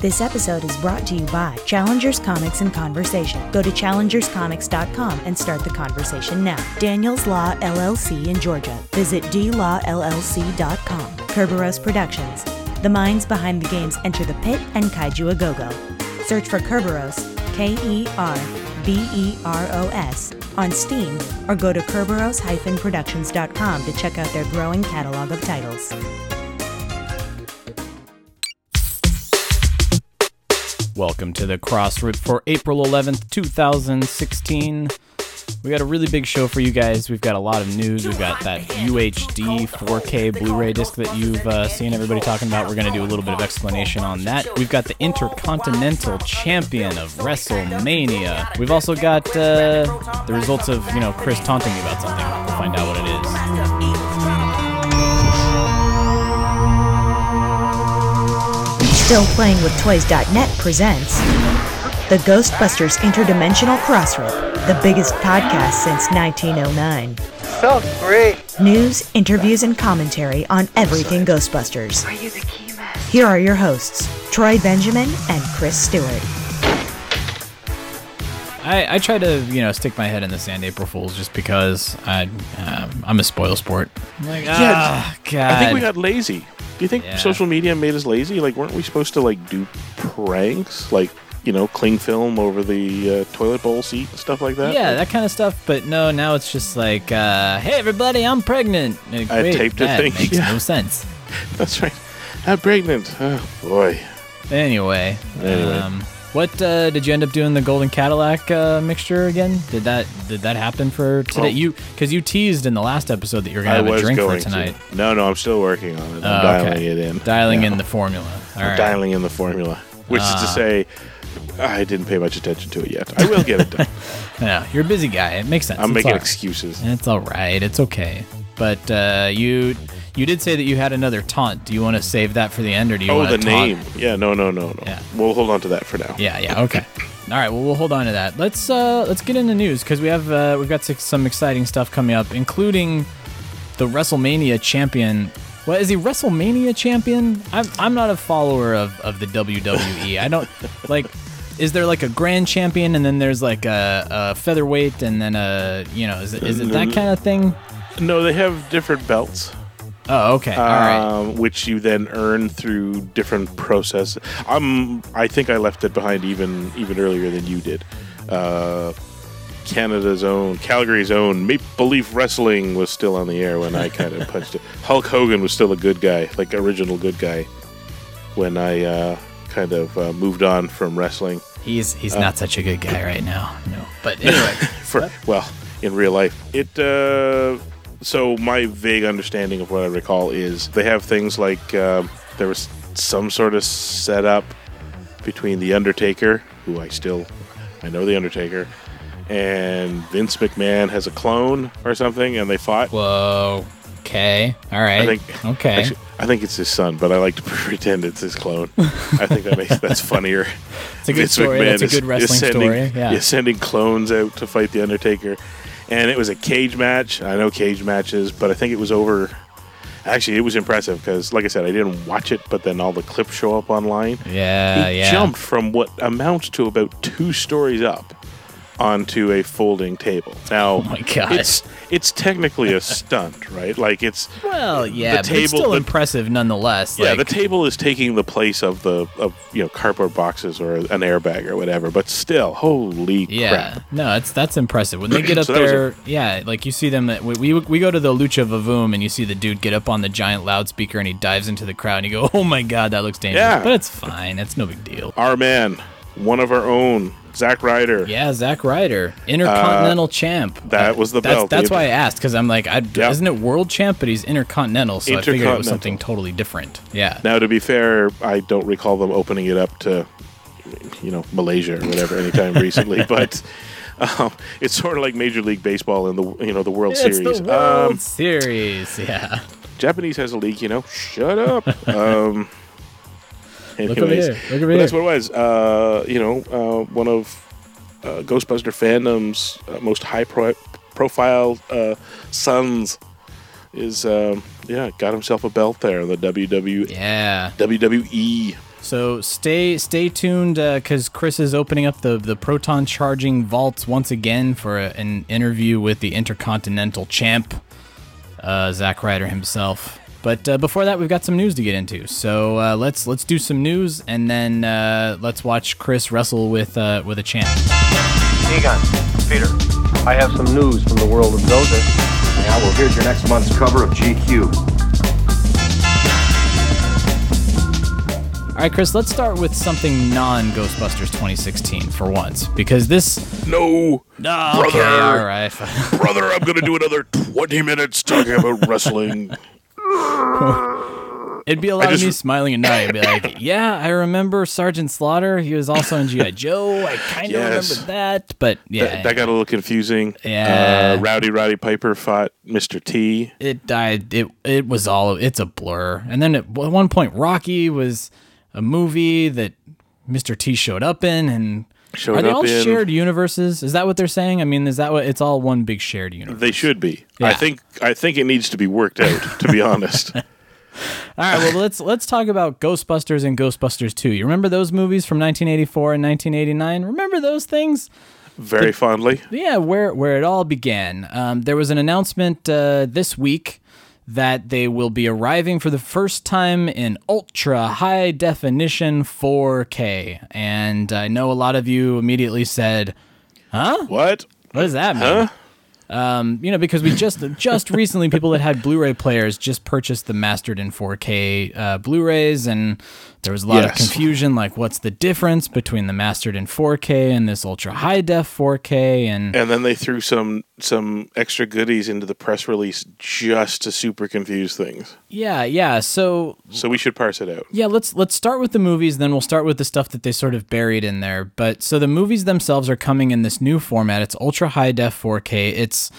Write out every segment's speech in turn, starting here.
This episode is brought to you by Challengers Comics and Conversation. Go to challengerscomics.com and start the conversation now. Daniels Law LLC in Georgia. Visit dlawllc.com. Kerberos Productions. The minds behind the games Enter the Pit and Kaiju A Go Go. Search for Kerberos, K E R B E R O S, on Steam or go to Kerberos-productions.com to check out their growing catalog of titles. Welcome to the Crossroad for April 11th, 2016. We got a really big show for you guys. We've got a lot of news. We've got that UHD 4K Blu ray disc that you've uh, seen everybody talking about. We're going to do a little bit of explanation on that. We've got the Intercontinental Champion of WrestleMania. We've also got uh, the results of, you know, Chris taunting me about something. We'll find out what it is. Still Playing with Toys.net presents the Ghostbusters Interdimensional Crossroad, the biggest podcast since 1909. Felt great. News, interviews, and commentary on everything Ghostbusters. Are you the key man? Here are your hosts, Troy Benjamin and Chris Stewart. I, I try to, you know, stick my head in the sand April Fools just because I, um, I'm a spoil sport. I'm like, ah, God. I think we got lazy. Do you think Yeah. social media made us lazy? Like, weren't we supposed to like do pranks, like you know, cling film over the uh, toilet bowl seat and stuff like that? Yeah, that kind of stuff. But no, now it's just like, uh, hey, everybody, I'm pregnant. Like, I wait, taped a that thing, makes yeah. no sense. that's right. I'm pregnant. Oh boy. Anyway, Anyway. Um, what uh, did you end up doing the golden Cadillac uh, mixture again? Did that did that happen for today? Oh. You because you teased in the last episode that you were gonna I have a drink for tonight. to. No, no, I'm still working on it. I'm Oh, dialing okay. it in. Dialing Yeah. in the formula. All I'm right. dialing in the formula, which is Ah. to say, I didn't pay much attention to it yet. I will get it done. Yeah, you're a busy guy. It makes sense. I'm It's making right. excuses. It's all right. It's okay. But uh, you you did say that you had another taunt. Do you want to save that for the end, or do you Oh, want the to taunt? Oh, the name. Yeah, no, no, no, no. Yeah. We'll hold on to that for now. Yeah, yeah, okay. All right, well we'll hold on to that. Let's uh let's get into news because we have uh, we've got some exciting stuff coming up, including the WrestleMania champion. What is he WrestleMania champion? I'm I'm not a follower of, of the WWE. I don't like. Is there like a grand champion and then there's like a, a featherweight and then a you know is it, is it that kind of thing? No, they have different belts. Oh, okay. All right. um, which you then earn through different process. Um, I think I left it behind even even earlier than you did. Uh, Canada's own, Calgary's own Maple Leaf Wrestling was still on the air when I kind of punched it. Hulk Hogan was still a good guy, like original good guy, when I uh, kind of uh, moved on from wrestling. He's he's uh, not such a good guy right now. No. But anyway. for well in real life it uh so my vague understanding of what i recall is they have things like um, there was some sort of setup between the undertaker who i still i know the undertaker and vince mcmahon has a clone or something and they fought Whoa. Okay. All right. I think Okay. actually, I think it's his son, but I like to pretend it's his clone. I think that makes that's funnier. It's a good story. That's a good wrestling sending, story. Yeah. is sending clones out to fight the Undertaker, and it was a cage match. I know cage matches, but I think it was over. Actually, it was impressive because, like I said, I didn't watch it, but then all the clips show up online. Yeah, he yeah. jumped from what amounts to about two stories up onto a folding table. Now, Oh my God. it's it's technically a stunt, right? Like it's Well, yeah, but table- it's still the- impressive nonetheless. yeah, like, the table is taking the place of the of you know cardboard boxes or an airbag or whatever, but still, holy yeah, crap! no, it's that's impressive when they get up So there. Yeah, like you see them. We, we we go to the Lucha Vavoom and you see the dude get up on the giant loudspeaker and he dives into the crowd and you go, "Oh my god, that looks dangerous." Yeah. But it's fine. It's no big deal. Our man, one of our own, Zack Ryder. Yeah, Zack Ryder, Intercontinental champ. Uh, that Uh, was the that's, belt. That's why I asked because I'm like, I, Yeah. isn't it world champ? But he's Intercontinental, so I figured it was something totally different. Yeah. Now, to be fair, I don't recall them opening it up to, you know, Malaysia or whatever anytime recently, but um, it's sort of like Major League Baseball in the you know the World It's Series. the World Um, Series. Yeah. Japanese has a league, you know. Shut up. um, Look over anyways, here. Look over but that's what it was. Uh, you know, uh, one of uh, Ghostbuster fandom's uh, most high pro- profile uh, sons is, um, yeah, got himself a belt there. The WW Yeah. WWE. So stay stay tuned because Chris is opening up the the proton charging vaults once again for a, an interview with the Intercontinental Champ, uh, Zack Ryder himself. But uh, before that, we've got some news to get into. So uh, let's let's do some news and then uh, let's watch Chris wrestle with uh, with a champ. Egon, Peter, I have some news from the world of Dozer. Yeah, well, here's your next month's cover of GQ. All right, Chris, let's start with something non Ghostbusters 2016 for once, because this. No, Oh, okay, Brother. all right. brother, I'm going to do another 20 minutes talking about wrestling. It'd be a lot of me smiling at night. I'd be like, yeah, I remember Sergeant Slaughter. He was also in G.I. Joe. I kind of Yes. remember that, but yeah, That, that got a little confusing. Yeah. Uh, Rowdy Roddy Piper fought Mr. T. it died. It it was all. It's a blur. And then at one point, Rocky was a movie that Mr. T showed up in, and Showed are they all in- shared universes? Is that what they're saying? I mean, is that what it's all one big shared universe? They should be. Yeah. I think. I think it needs to be worked out. To be honest. All right, well let's let's talk about Ghostbusters and Ghostbusters 2. You remember those movies from 1984 and 1989? Remember those things? Very fondly. Yeah, where where it all began. Um, there was an announcement uh, this week that they will be arriving for the first time in ultra high definition 4K, and I know a lot of you immediately said, "Huh? What? "What does that mean?" Huh? Um, you know, because we just just recently people that had Blu-ray players just purchased the mastered in 4K uh, Blu-rays, and there was a lot of confusion. Like, what's the difference between the mastered in 4K and this ultra high def 4K? And And then they threw some some extra goodies into the press release just to super confuse things. yeah, yeah. So So we should parse it out. yeah, let's let's start with the movies. Then we'll start with the stuff that they sort of buried in there. But so the movies themselves are coming in this new format. It's ultra high def 4K. It's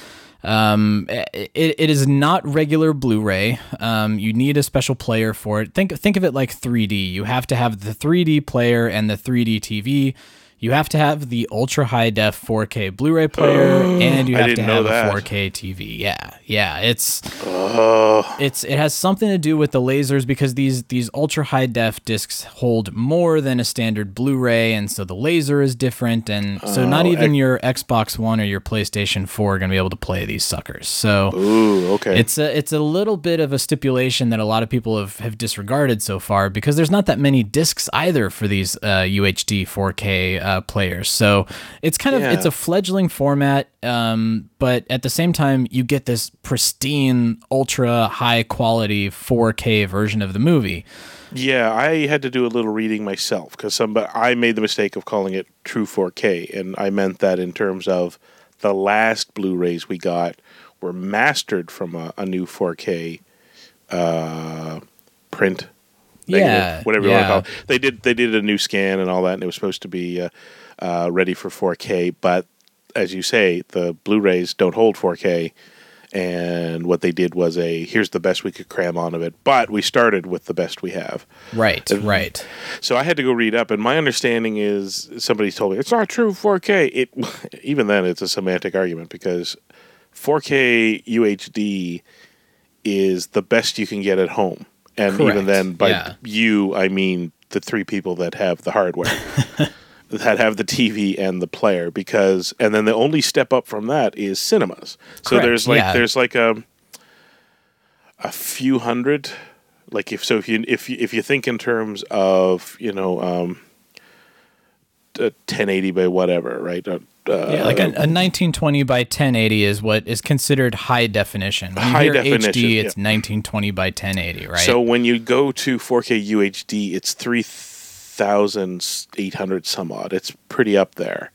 um, it, it is not regular Blu-ray. Um, you need a special player for it. Think think of it like 3D. You have to have the 3D player and the 3D TV. You have to have the ultra high def 4K Blu-ray player, and you have to have a 4K TV. Yeah, yeah. It's Oh, it's it has something to do with the lasers because these these ultra high def discs hold more than a standard Blu-ray, and so the laser is different, and so not Oh, even ex- your Xbox One or your PlayStation Four are gonna be able to play these suckers. So ooh, okay. it's a it's a little bit of a stipulation that a lot of people have, have disregarded so far because there's not that many discs either for these uh, UHD 4K uh, players. So it's kind of Yeah. it's a fledgling format, um, but at the same time you get this pristine, ultra high quality 4K version of the movie. yeah, I had to do a little reading myself because some. I made the mistake of calling it True 4K, and I meant that in terms of the last Blu-rays we got were mastered from a, a new 4K uh, print. Negative, Yeah, whatever you yeah. want to call it. They did they did a new scan and all that, and it was supposed to be uh, uh, ready for 4K. But as you say, the Blu-rays don't hold 4K, and what they did was a here's the best we could cram onto it. But we started with the best we have. Right, right. So I had to go read up, and my understanding is somebody told me it's not true 4K. It even then it's a semantic argument because 4K UHD is the best you can get at home, and Correct, even then by yeah. you I mean the three people that have the hardware. that have the TV and the player because and then the only step up from that is cinemas. So Correct, there's like yeah. there's like a a few hundred like if so if you if you, if you think in terms of you know um uh, 1080 by whatever right uh, Yeah, like a, a 1920 by 1080 is what is considered high definition. When High definition, HD, yeah. it's 1920 by 1080, right? So when you go to 4K UHD, it's 3,800 some odd. It's pretty up there.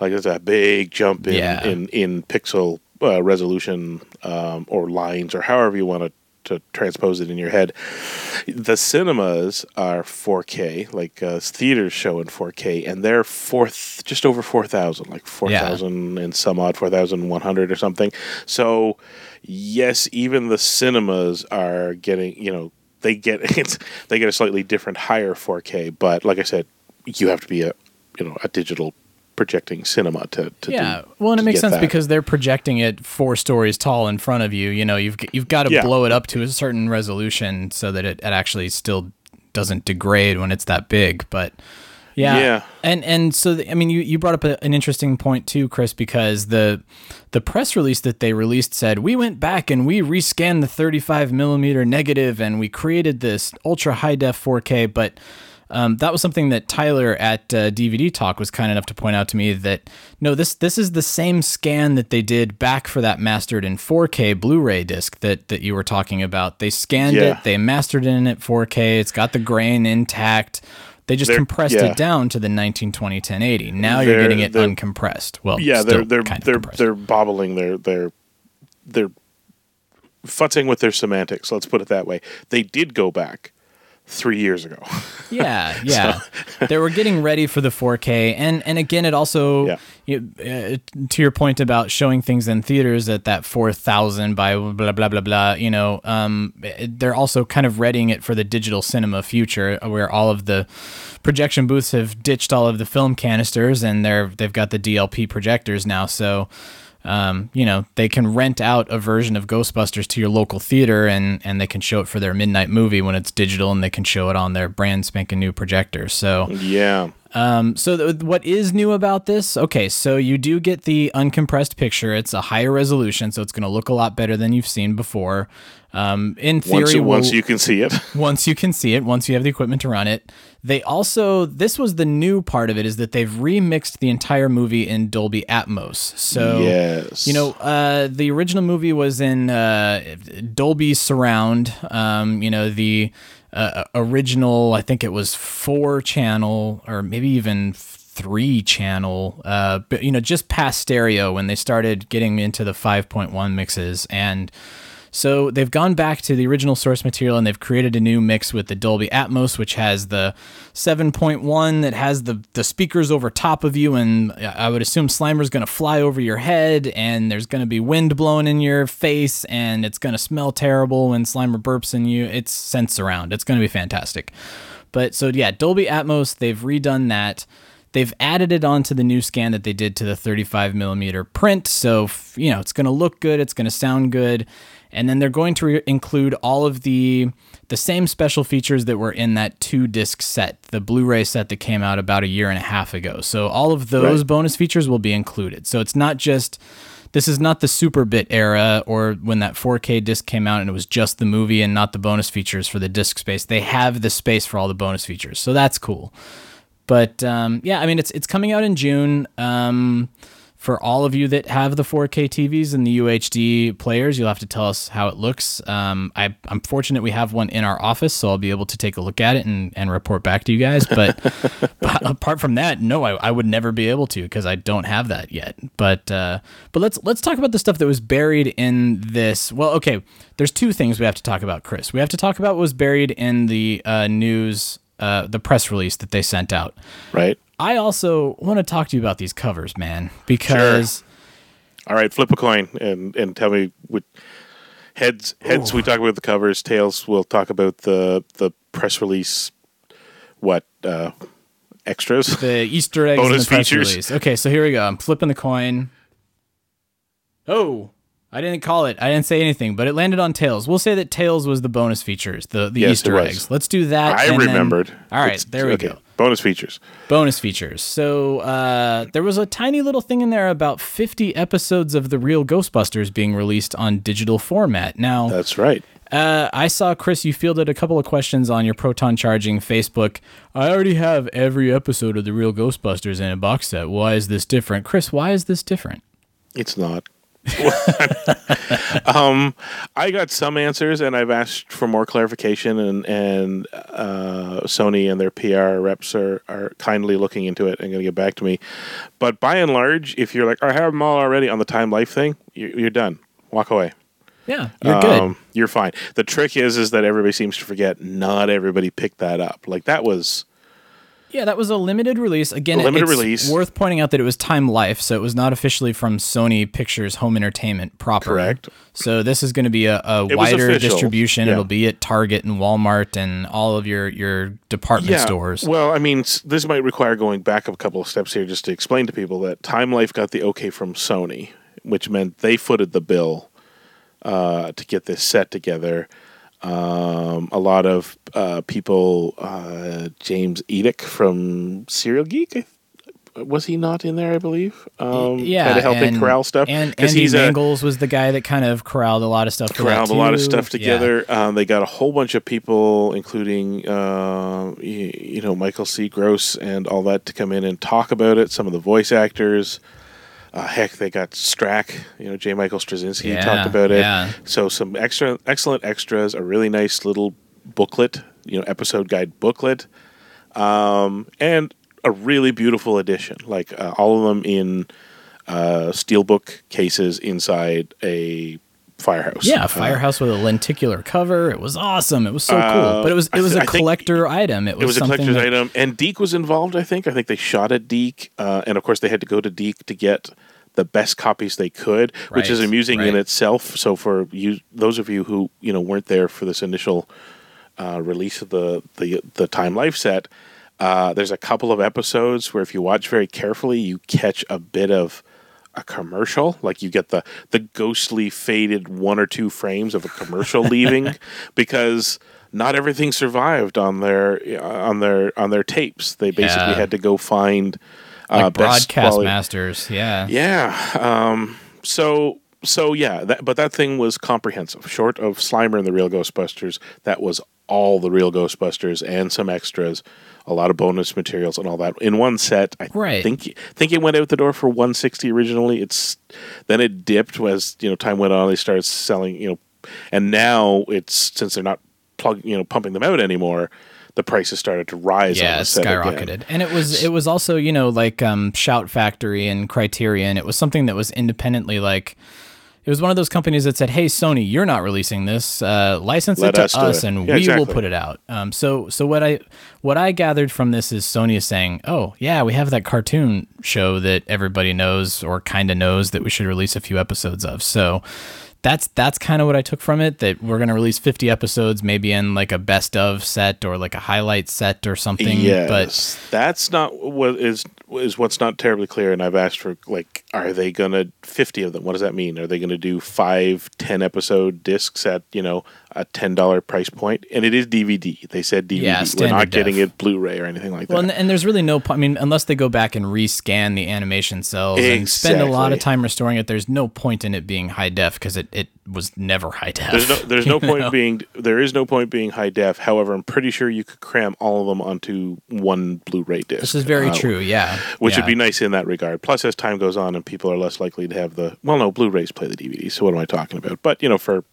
Like it's a big jump in Yeah. in, in pixel uh, resolution um, or lines or however you want to, to transpose it in your head. The cinemas are 4K, like uh, theaters show in 4K, and they're fourth, just over 4,000, like 4,000 and some odd, 4,100 or something. So, yes, even the cinemas are getting, you know, they get it's they get a slightly different higher 4K, but like I said, you have to be a you know a digital projecting cinema to, to yeah, do, well, and it makes sense that. because they're projecting it four stories tall in front of you. You know, you've you've got to Yeah. blow it up to a certain resolution so that it, it actually still doesn't degrade when it's that big. But yeah, Yeah. and and so the, I mean, you you brought up a, an interesting point too, Chris, because the the press release that they released said we went back and we rescanned the 35 millimeter negative and we created this ultra high def 4K, but um, that was something that Tyler at uh, DVD Talk was kind enough to point out to me that no, this this is the same scan that they did back for that mastered in 4K Blu-ray disc that that you were talking about. They scanned Yeah. it, they mastered it in at 4K. It's got the grain intact. They just They're- compressed yeah. it down to the 1920 1080. Now you're They're- getting it uncompressed. Well, yeah, they're they're they're they're bobbling. They're they're they're futzing with their semantics. Let's put it that way. They did go back three years ago. Yeah, yeah. they were getting ready for the 4K, and and again, it also Yeah. you, uh, to your point about showing things in theaters at that 4,000 by blah blah blah blah. You know, um, they're also kind of readying it for the digital cinema future, where all of the projection booths have ditched all of the film canisters, and they're they've got the DLP projectors now. So um, you know, they can rent out a version of Ghostbusters to your local theater and, and they can show it for their midnight movie when it's digital and they can show it on their brand spanking new projector. So, yeah, um, so th- what is new about this? Okay, so you do get the uncompressed picture. It's a higher resolution, so it's going to look a lot better than you've seen before. Um, in theory, once you, we'll- once you can see it. once you can see it, once you have the equipment to run it. They also this was the new part of it is that they've remixed the entire movie in Dolby Atmos. So Yes. you know, uh, the original movie was in uh, Dolby Surround. Um, you know, the uh, original I think it was four channel or maybe even three channel. Uh, but you know, just past stereo when they started getting into the 5.1 mixes and. So they've gone back to the original source material and they've created a new mix with the Dolby Atmos, which has the 7.1 that has the the speakers over top of you, and I would assume Slimer's going to fly over your head, and there's going to be wind blowing in your face, and it's going to smell terrible when Slimer burps in you. It's sense around. It's going to be fantastic. But so yeah, Dolby Atmos, they've redone that. They've added it onto the new scan that they did to the 35 millimeter print. So, you know, it's going to look good. It's going to sound good. And then they're going to re- include all of the the same special features that were in that two disc set, the Blu-ray set that came out about a year and a half ago. So all of those Right. bonus features will be included. So it's not just this is not the Superbit era or when that 4K disc came out and it was just the movie and not the bonus features for the disc space. They have the space for all the bonus features. So that's cool. But um, yeah, I mean, it's it's coming out in June. Um, for all of you that have the 4K TVs and the UHD players, you'll have to tell us how it looks. Um, I, I'm fortunate we have one in our office, so I'll be able to take a look at it and, and report back to you guys. But, but apart from that, no, I, I would never be able to because I don't have that yet. But uh, but let's let's talk about the stuff that was buried in this. Well, okay, there's two things we have to talk about, Chris. We have to talk about what was buried in the uh, news, uh, the press release that they sent out. right. I also want to talk to you about these covers, man, because All right, flip a coin and and tell me what heads heads we talk about the covers, tails we'll talk about the the press release what uh extras. the Easter eggs Bonus the press features. release. Okay, so here we go. I'm flipping the coin. Oh, I didn't call it. I didn't say anything, but it landed on tails. We'll say that tails was the bonus features, the the Yes, Easter eggs. Let's do that. I and then- remembered. all right, It's- there we okay, go. Bonus features. bonus features. So uh, there was a tiny little thing in there about 50 episodes of the real Ghostbusters being released on digital format. Now, That's right. uh, I saw Chris. You fielded a couple of questions on your Proton Charging Facebook. I already have every episode of the real Ghostbusters in a box set. Why is this different, Chris? Why is this different? It's not. um, I got some answers, and I've asked for more clarification, and and uh, Sony and their PR reps are, are kindly looking into it and going to get back to me. But by and large, if you're like, I have them all already on the Time Life thing, you're, you're done. Walk away. Yeah, you're good. Um, you're fine. The trick is, is that everybody seems to forget. Not everybody picked that up. Like that was Yeah, that was a limited release. Again, A limited it's release. Worth pointing out that it was Time Life, so it was not officially from Sony Pictures Home Entertainment proper. Correct. So this is going to be a, a wider distribution. yeah. It'll be at Target and Walmart and all of your your department stores. Well, I mean, this might require going back a couple of steps here just to explain to people that Time Life got the okay from Sony, which meant they footed the bill uh, to get this set together. Um, a lot of uh, people, uh, James Edick from Cereal Geek, was he not in there? I believe. Um, yeah, kind of helping and, corral stuff. And Andy he's a- was the guy that kind of corralled a lot of stuff. corralled a lot of stuff Yeah. together. Um, they got a whole bunch of people, including uh, you, you know Michael C. Gross and all that, to come in and talk about it. Some of the voice actors. Uh, heck, they got Strack, you know, J. Michael Straczynski Yeah, talked about it. yeah. So some extra, excellent extras, a really nice little booklet, you know, episode guide booklet, um, and a really beautiful edition. Like uh, all of them in uh, steelbook cases inside a firehouse. Yeah, Uh, firehouse with a lenticular cover. It was awesome. It was so Uh, cool. But it was it was th- a collector item. It was, it was a collector's that- item, and Deke was involved. I think. I think they shot at Deke, uh, and of course they had to go to Deke to get the best copies they could, which is Right, amusing in itself. So for you, those of you who you know weren't there for this initial uh, release of the the the Time Life set, uh, there's a couple of episodes where if you watch very carefully, you catch a bit of a commercial like you get the the ghostly faded one or two frames of a commercial leaving because not everything survived on their on their on their tapes they basically Yeah. had to go find uh, best broadcast masters. Yeah. yeah um so so yeah that, but that thing was comprehensive short of slimer and the real ghostbusters that was all the real ghostbusters and some extras a lot of bonus materials and all that in one set i Right. think think it went out the door for 160 originally it's then it dipped as you know time went on they started selling you know and now it's since they're not plug you know pumping them out anymore the prices started to rise yeah, on the set skyrocketed. again. And it was it was also, you know, like um Shout Factory and Criterion. It was something that was independently like it was one of those companies that said, "Hey, Sony, you're not releasing this. Uh, license Let it to us us, it." and Yeah, we will put it out." Um, so, so what I what I gathered from this is Sony is saying, "Oh, yeah, we have that cartoon show that everybody knows or kind of knows that we should release a few episodes of." So, that's that's kind of what I took from it. That we're gonna release 50 episodes, maybe in like a best of set or like a highlight set or something. Yes, But that's not what is is what's not terribly clear. And I've asked for like, are they gonna fifty of them? What does that mean? Are they gonna do five, ten episode discs at you know a ten dollar price? And it is DVD. They said DVD. Yeah, We're not getting def. it Blu-ray or anything like Well, that. and, and there's really no. po- I mean, unless they go back and rescan the animation cells and spend a lot of time restoring it, there's no point in it being high def because it, it was never high def. There's no, there's no point know? being there is no point being high def. However, I'm pretty sure you could cram all of them onto one Blu-ray disc. This is very uh, true. Yeah, which yeah. would be nice in that regard. Plus, as time goes on and people are less likely to have the well, no, Blu-rays play the DVD. So what am I talking about? But you know, for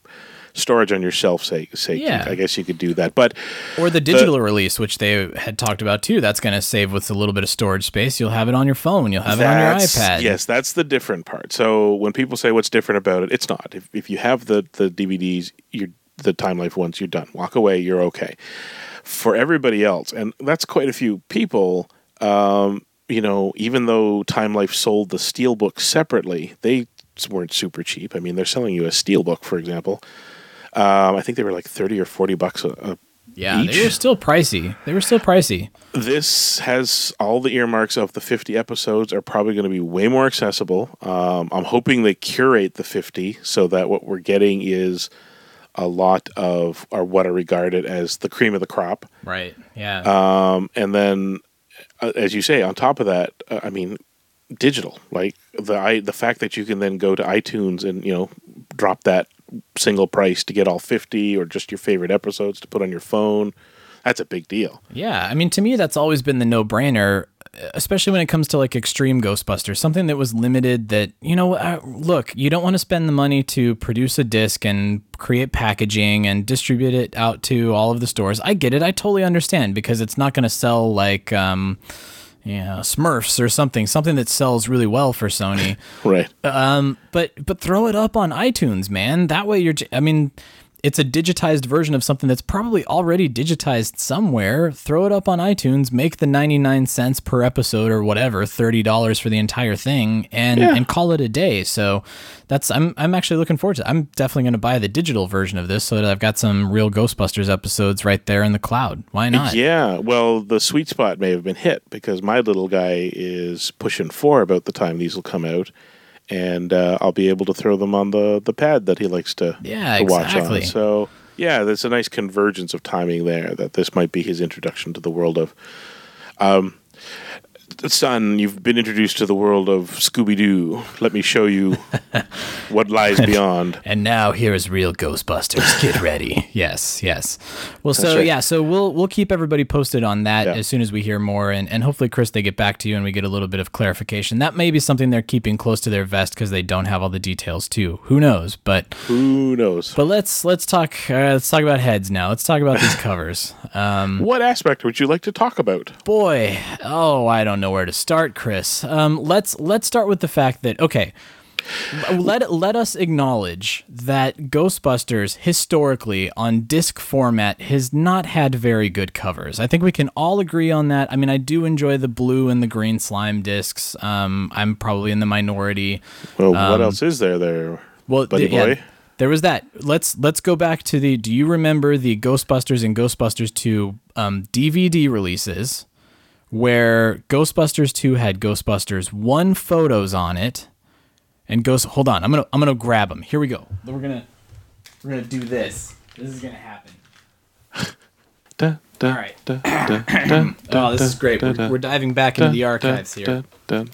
storage on your shelf sake, sake Yeah. I guess you could do that. But Or the digital release, which they had talked about too. That's going to save with a little bit of storage space. You'll have it on your phone. You'll have it on your iPad. Yes, that's the different part. So when people say what's different about it, it's not. If if you have the the DVDs, you're the Time Life ones, you're done. Walk away, you're okay. For everybody else, and that's quite a few people. Um, you know, even though Time Life sold the Steelbook separately, they weren't super cheap. I mean, they're selling you a Steelbook, for example. Um, I think they were like thirty or forty bucks a, a yeah. each. They were still pricey. They were still pricey. this has all the earmarks of the 50 episodes are probably going to be way more accessible. Um, I'm hoping they curate the 50 so that what we're getting is a lot of or what are regarded as the cream of the crop. Right. Yeah. Um, and then, uh, as you say, on top of that, uh, I mean, digital. Like the I, the fact that you can then go to iTunes and you know drop that single price to get all 50 or just your favorite episodes to put on your phone. That's a big deal. Yeah, I mean, to me, that's always been the no-brainer, especially when it comes to like extreme Ghostbusters, something that was limited. That you know, uh, look, you don't want to spend the money to produce a disc and create packaging and distribute it out to all of the stores. I get it. I totally understand because it's not going to sell like. Um, yeah, Smurfs or something, something that sells really well for Sony. Right. Um, but but throw it up on iTunes, man. That way you're. I mean, it's a digitized version of something that's probably already digitized somewhere. Throw it up on iTunes, make the ninety nine cents per episode or whatever, thirty dollars for the entire thing, and Yeah. and call it a day. So that's I'm I'm actually looking forward to. It. I'm definitely going to buy the digital version of this so that I've got some real Ghostbusters episodes right there in the cloud. Why not? Yeah, well, the sweet spot may have been hit because my little guy is pushing four about the time these will come out, and uh, I'll be able to throw them on the, the pad that he likes to, Yeah, to watch exactly. on. So yeah, there's a nice convergence of timing there. That this might be his introduction to the world of. Um, son, you've been introduced to the world of Scooby Doo. Let me show you what lies beyond. And now here is real Ghostbusters. Get ready. yes, yes. Well, so right. yeah, so we'll we'll keep everybody posted on that Yeah. as soon as we hear more, and and hopefully, Chris, they get back to you and we get a little bit of clarification. That may be something they're keeping close to their vest because they don't have all the details too. Who knows? But Who knows? but let's let's talk uh, let's talk about heads now. Let's talk about these covers. Um, what aspect would you like to talk about? boy, oh, I don't know where to start, Chris. Um, let's let's start with the fact that okay, let let us acknowledge that Ghostbusters historically on disc format has not had very good covers. I think we can all agree on that. I mean, I do enjoy the blue and the green slime discs. Um, I'm probably in the minority. Well, what else is there there? Well, buddy th- yeah, there was that. Let's let's go back to the. Do you remember the Ghostbusters and Ghostbusters Two um, DVD releases, where Ghostbusters Two had Ghostbusters One photos on it, and Ghost. Hold on, I'm gonna I'm gonna grab them. Here we go. We're gonna we're gonna do this. This is gonna happen. Da, da, All right. da, Oh, this is great. We're, we're diving back into the da, archives da, here.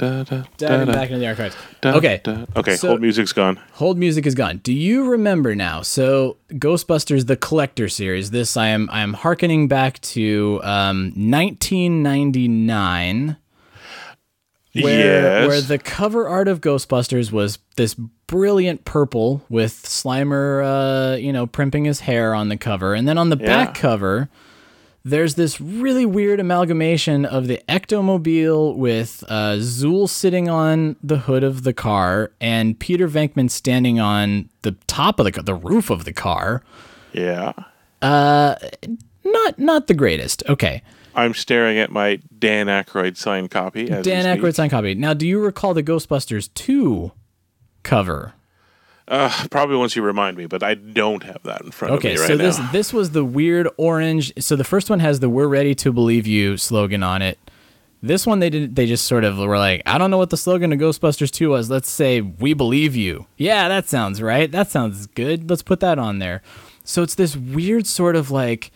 Da, da, da, da, Diving da, back into the archives. da, Okay. da. Okay, So- hold music's gone. Hold music is gone. Do you remember now? So Ghostbusters: The Collector Series. This I am I am harkening back to um, 1999, where yes. where the cover art of Ghostbusters was this brilliant purple with Slimer, uh, you know, primping his hair on the cover, and then on the back cover. There's this really weird amalgamation of the ectomobile with uh, Zuul sitting on the hood of the car and Peter Venkman standing on the top of the the roof of the car. yeah. Uh, Not not the greatest. Okay, I'm staring at my Dan Aykroyd signed copy. As Dan. Aykroyd signed copy. Now, do you recall the Ghostbusters two cover? Uh, probably once you remind me, but I don't have that in front Okay, of me right so now. this this was the weird orange. So the first one has the "We're ready to believe you" slogan on it. This one they did they just sort of were like, I don't know what the slogan of Ghostbusters 2 was. Let's say we believe you. Yeah, that sounds right. That sounds good. Let's put that on there. So it's this weird sort of like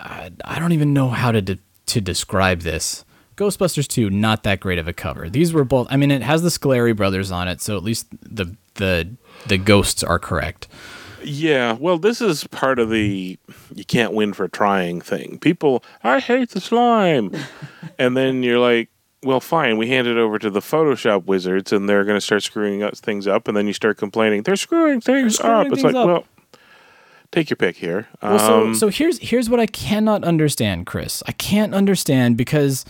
I, I don't even know how to de- to describe this. Ghostbusters 2 not that great of a cover. These were both I mean it has the Scolari brothers on it, so at least the the the ghosts are correct. Yeah, well, this is part of the you can't win for trying thing. People, I hate the slime. and then you're like, well, fine, we hand it over to the Photoshop wizards and they're going to start screwing up things up. And then you start complaining, they're screwing things screwing up. It's like, up. well, take your pick here. Well, so Um, so here's here's what I cannot understand, Chris. I can't understand because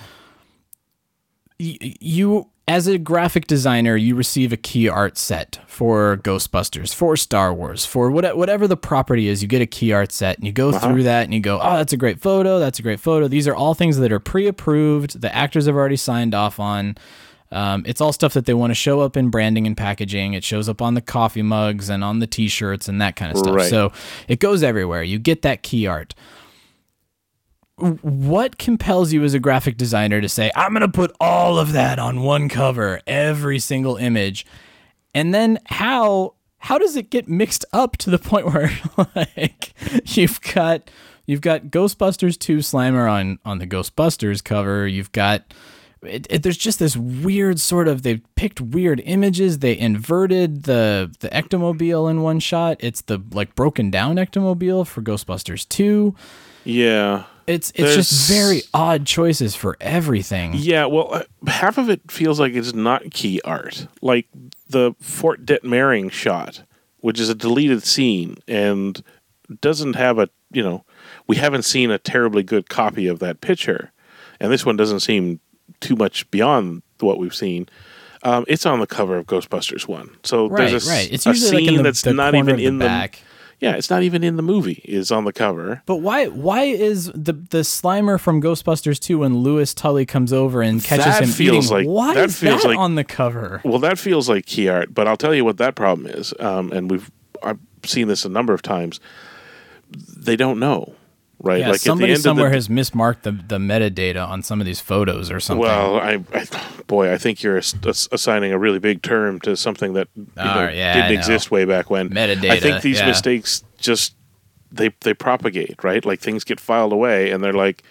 y- you as a graphic designer, you receive a key art set for Ghostbusters, for Star Wars, for what, whatever the property is. You get a key art set, and you go through that, and you go, "Oh, that's a great photo. That's a great photo." These are all things that are pre-approved. The actors have already signed off on. Um, it's all stuff that they want to show up in branding and packaging. It shows up on the coffee mugs and on the T-shirts and that kind of stuff. Right. So it goes everywhere. You get that key art. What compels you as a graphic designer to say, I'm going to put all of that on one cover, every single image? And then how how does it get mixed up to the point where like you've got you've got Ghostbusters 2 Slimer on on the Ghostbusters cover, you've got it, it- there's just this weird sort of they've picked weird images they inverted the the ectomobile in one shot it's the like broken down ectomobile for ghostbusters 2 yeah. it's it's just very odd choices for everything Yeah, well, uh, half of it feels like it's not key art. Like the Fort Detmering shot, which is a deleted scene and doesn't have a, you know, we haven't seen a terribly good copy of that picture. And this one doesn't seem too much beyond what we've seen. Um, it's on the cover of Ghostbusters 1. So right there's a, right it's a usually like scene in the, that's the not even in the back Yeah, it's not even in the movie is on the cover. but why why is the the Slimer from Ghostbusters 2 when Louis Tully comes over and catches That him feels eating like- why that is feels that like- on the cover Well, that feels like key art, but I'll tell you what that problem is, um, and we've I've seen this a number of times. They don't know, right? yeah like somebody at the end somewhere of the, has mismarked the, the metadata on some of these photos or something Well, I, I, boy, I think you're ass- ass- assigning a really big term to something that you ah, know, Oh, yeah, didn't exist way back when. Metadata. I think these yeah. mistakes just they they propagate, right? Like things get filed away, and they're like,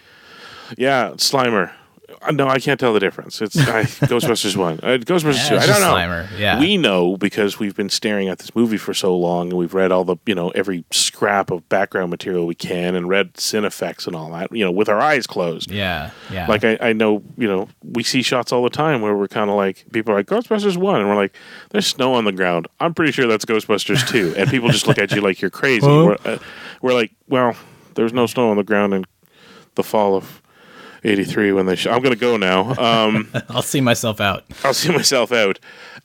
yeah, Slimer. Uh, No, I can't tell the difference. It's I, Ghostbusters one, uh, Ghostbusters Yeah, two. I don't know. Slimer, yeah. we know because we've been staring at this movie for so long, and we've read all the you know every scrap of background material we can, and read Cinefex and all that, you know, with our eyes closed. Yeah, yeah. Like I, I know, you know, we see shots all the time where we're kind of like people are like Ghostbusters one, and we're like, there's snow on the ground. I'm pretty sure that's Ghostbusters two, and people just look at you like you're crazy. We're, uh, we're like, well, there's no snow on the ground in the fall of '83 when they. I'm gonna go now. Um, I'll see myself out. I'll see myself out.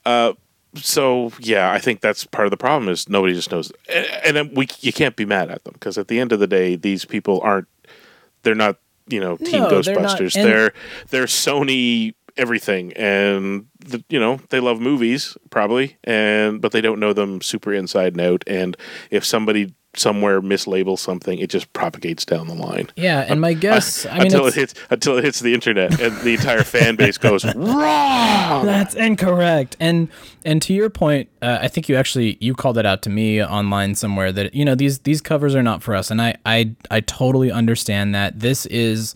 Uh, so yeah, I think that's part of the problem is nobody just knows, and, and then we you can't be mad at them because at the end of the day, these people aren't. They're not you know Team No, they're Ghostbusters. they're they're Sony everything, and the, you know they love movies probably, and but they don't know them super inside and out. And if somebody somewhere mislabels something, it just propagates down the line. Yeah, and my guess, I mean, until it hits until it hits the internet and the entire fan base goes wrong. that's incorrect. And and to your point, uh, I think you actually you called it out to me online somewhere that you know these these covers are not for us, and I I I totally understand that. This is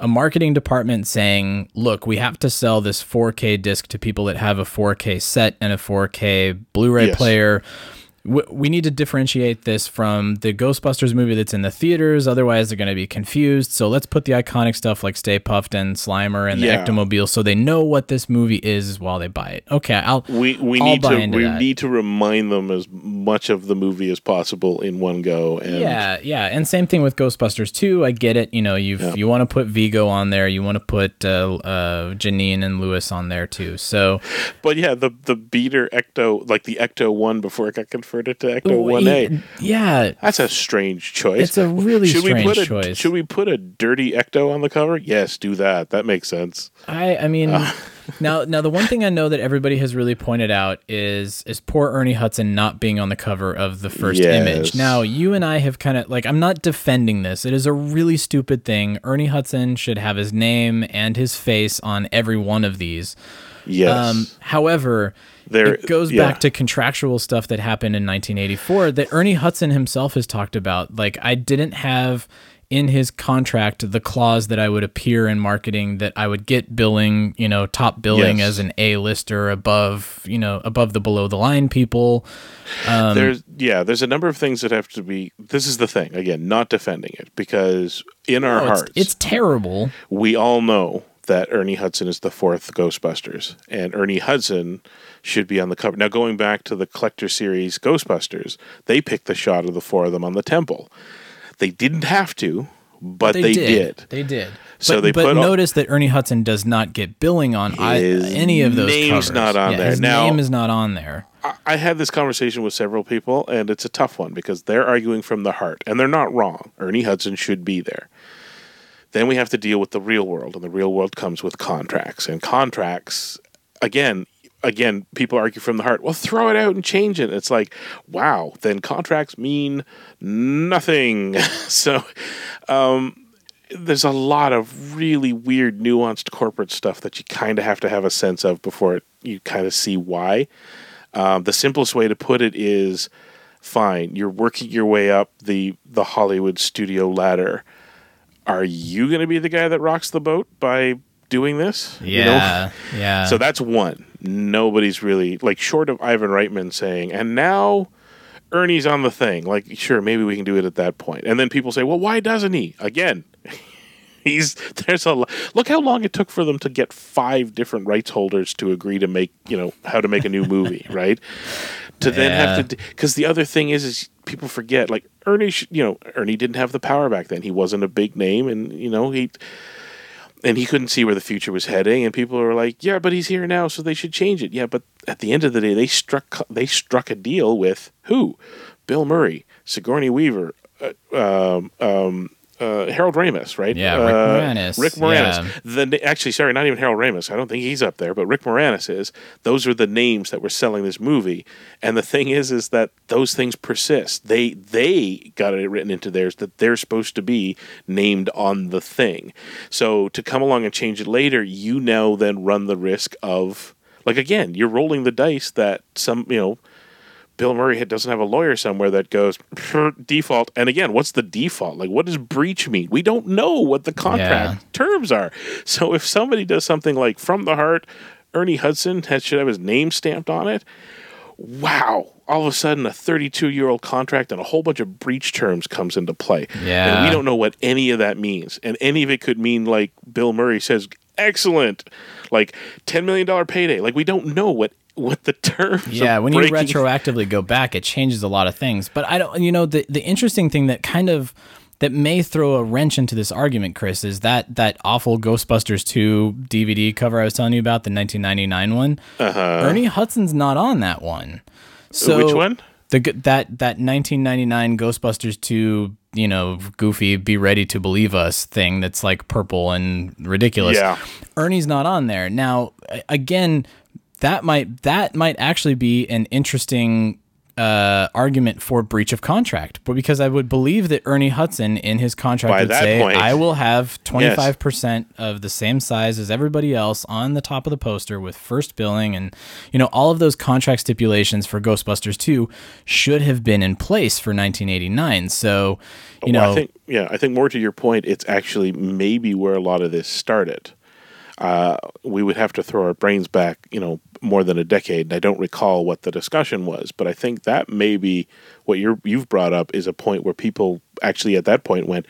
a marketing department saying, "Look, we have to sell this 4K disc to people that have a 4K set and a 4K Blu-ray Yes. player." We need to differentiate this from the Ghostbusters movie that's in the theaters. Otherwise, they're going to be confused. So let's put the iconic stuff like Stay Puft and Slimer and Yeah. the Ectomobile, so they know what this movie is while they buy it. Okay, I'll We we I'll need to we that. need to remind them as much of the movie as possible in one go. And Yeah, yeah, and same thing with Ghostbusters too. I get it. You know, you have you want to put Vigo on there, you want to put uh, uh, Janine and Louis on there too. So but yeah, the the beater Ecto like the Ecto one before it got converted to Ecto one A. yeah, That's a strange choice. It's a really should we strange put a, choice. Should we put a dirty Ecto on the cover? Yes, do that. That makes sense. I I mean uh. now now the one thing I know that everybody has really pointed out is is poor Ernie Hudson not being on the cover of the first Yes. image. Now you and I have kind of like I'm not defending this. It is a really stupid thing. Ernie Hudson should have his name and his face on every one of these. Yes. Um, however, There- it goes yeah. back to contractual stuff that happened in 1984 that Ernie Hudson himself has talked about. Like, I didn't have in his contract the clause that I would appear in marketing, that I would get billing, you know, top billing Yes. as an A lister above, you know, above the below the line people. there's yeah, there's a number of things that have to be. This is the thing again, not defending it because in our Oh, it's, hearts, it's terrible. we all know that Ernie Hudson is the fourth Ghostbusters, and Ernie Hudson should be on the cover. Now, going back to the collector series Ghostbusters, they picked the shot of the four of them on the temple. They didn't have to, but they, did. They did. So but, they but put all- notice that Ernie Hudson does not get billing on I, any of those name's covers. not on Yeah, there. His Now- name is not on there. I- I had this conversation with several people, and it's a tough one because they're arguing from the heart, and they're not wrong. Ernie Hudson should be there. Then we have to deal with the real world, and the real world comes with contracts. And contracts, again, again, people argue from the heart. Well, throw it out and change it. It's like, wow, then contracts mean nothing. so, um, there's a lot of really weird, nuanced corporate stuff that you kind of have to have a sense of before you kind of see why. Um, the simplest way to put it is fine. You're working your way up the the Hollywood studio ladder. Are you going to be the guy that rocks the boat by doing this? You know? Yeah, yeah. So that's one. Nobody's really like short of Ivan Reitman saying, and now Ernie's on the thing. Like, sure, maybe we can do it at that point. And then people say, well, why doesn't he? Again, he's there's a look how long it took for them to get five different rights holders to agree to make you know how to make a new movie, right? To then have to because the other thing is is people forget like Ernie, you know, Ernie didn't have the power back then. He wasn't a big name, and you know he and he couldn't see where the future was heading and people were like yeah but he's here now so they should change it. Yeah but at the end of the day they struck they struck a deal with who? Bill murray sigourney weaver uh, um, um, uh, Harold Ramis, right? Yeah, Rick Uh, Moranis, Rick Moranis. yeah. The actually, sorry, not even Harold Ramis. I don't think he's up there, but Rick Moranis is. Those are the names that were selling this movie. And the thing is, is that those things persist. They they got it written into theirs that they're supposed to be named on the thing. So to come along and change it later, you now then run the risk of like again, you're rolling the dice that some you know Bill Murray doesn't have a lawyer somewhere that goes default. And again, what's the default? Like, what does breach mean? We don't know what the contract Yeah. terms are. So if somebody does something like from the heart, Ernie Hudson has, should have his name stamped on it. Wow. All of a sudden, a 32 year old contract and a whole bunch of breach terms comes into play. And Yeah. we don't know what any of that means. And any of it could mean, like Bill Murray says, excellent, like $10 million payday. Like, we don't know what, what the terms Yeah, when you retroactively go back, it changes a lot of things. But I don't, you know, the the interesting thing that kind of that may throw a wrench into this argument, Chris, is that that awful Ghostbusters 2 DVD cover I was telling you about, the 1999 one. Uh-huh. Ernie Hudson's not on that one. So Which one? The that that 1999 Ghostbusters 2, you know, goofy "Be Ready to Believe Us" thing that's like purple and ridiculous. Yeah. Ernie's not on there. Now, again, that might that might actually be an interesting uh, argument for breach of contract, but because I would believe that Ernie Hudson in his contract By would say, point- "I will have twenty five percent of the same size as everybody else on the top of the poster with first billing," and you know all of those contract stipulations for Ghostbusters two should have been in place for 1989. So, you Well, know, I think yeah, I think more to your point, it's actually maybe where a lot of this started. Uh, we would have to throw our brains back, you know, more than a decade. And I don't recall what the discussion was, but I think that maybe what you're you've brought up is a point where people actually at that point went,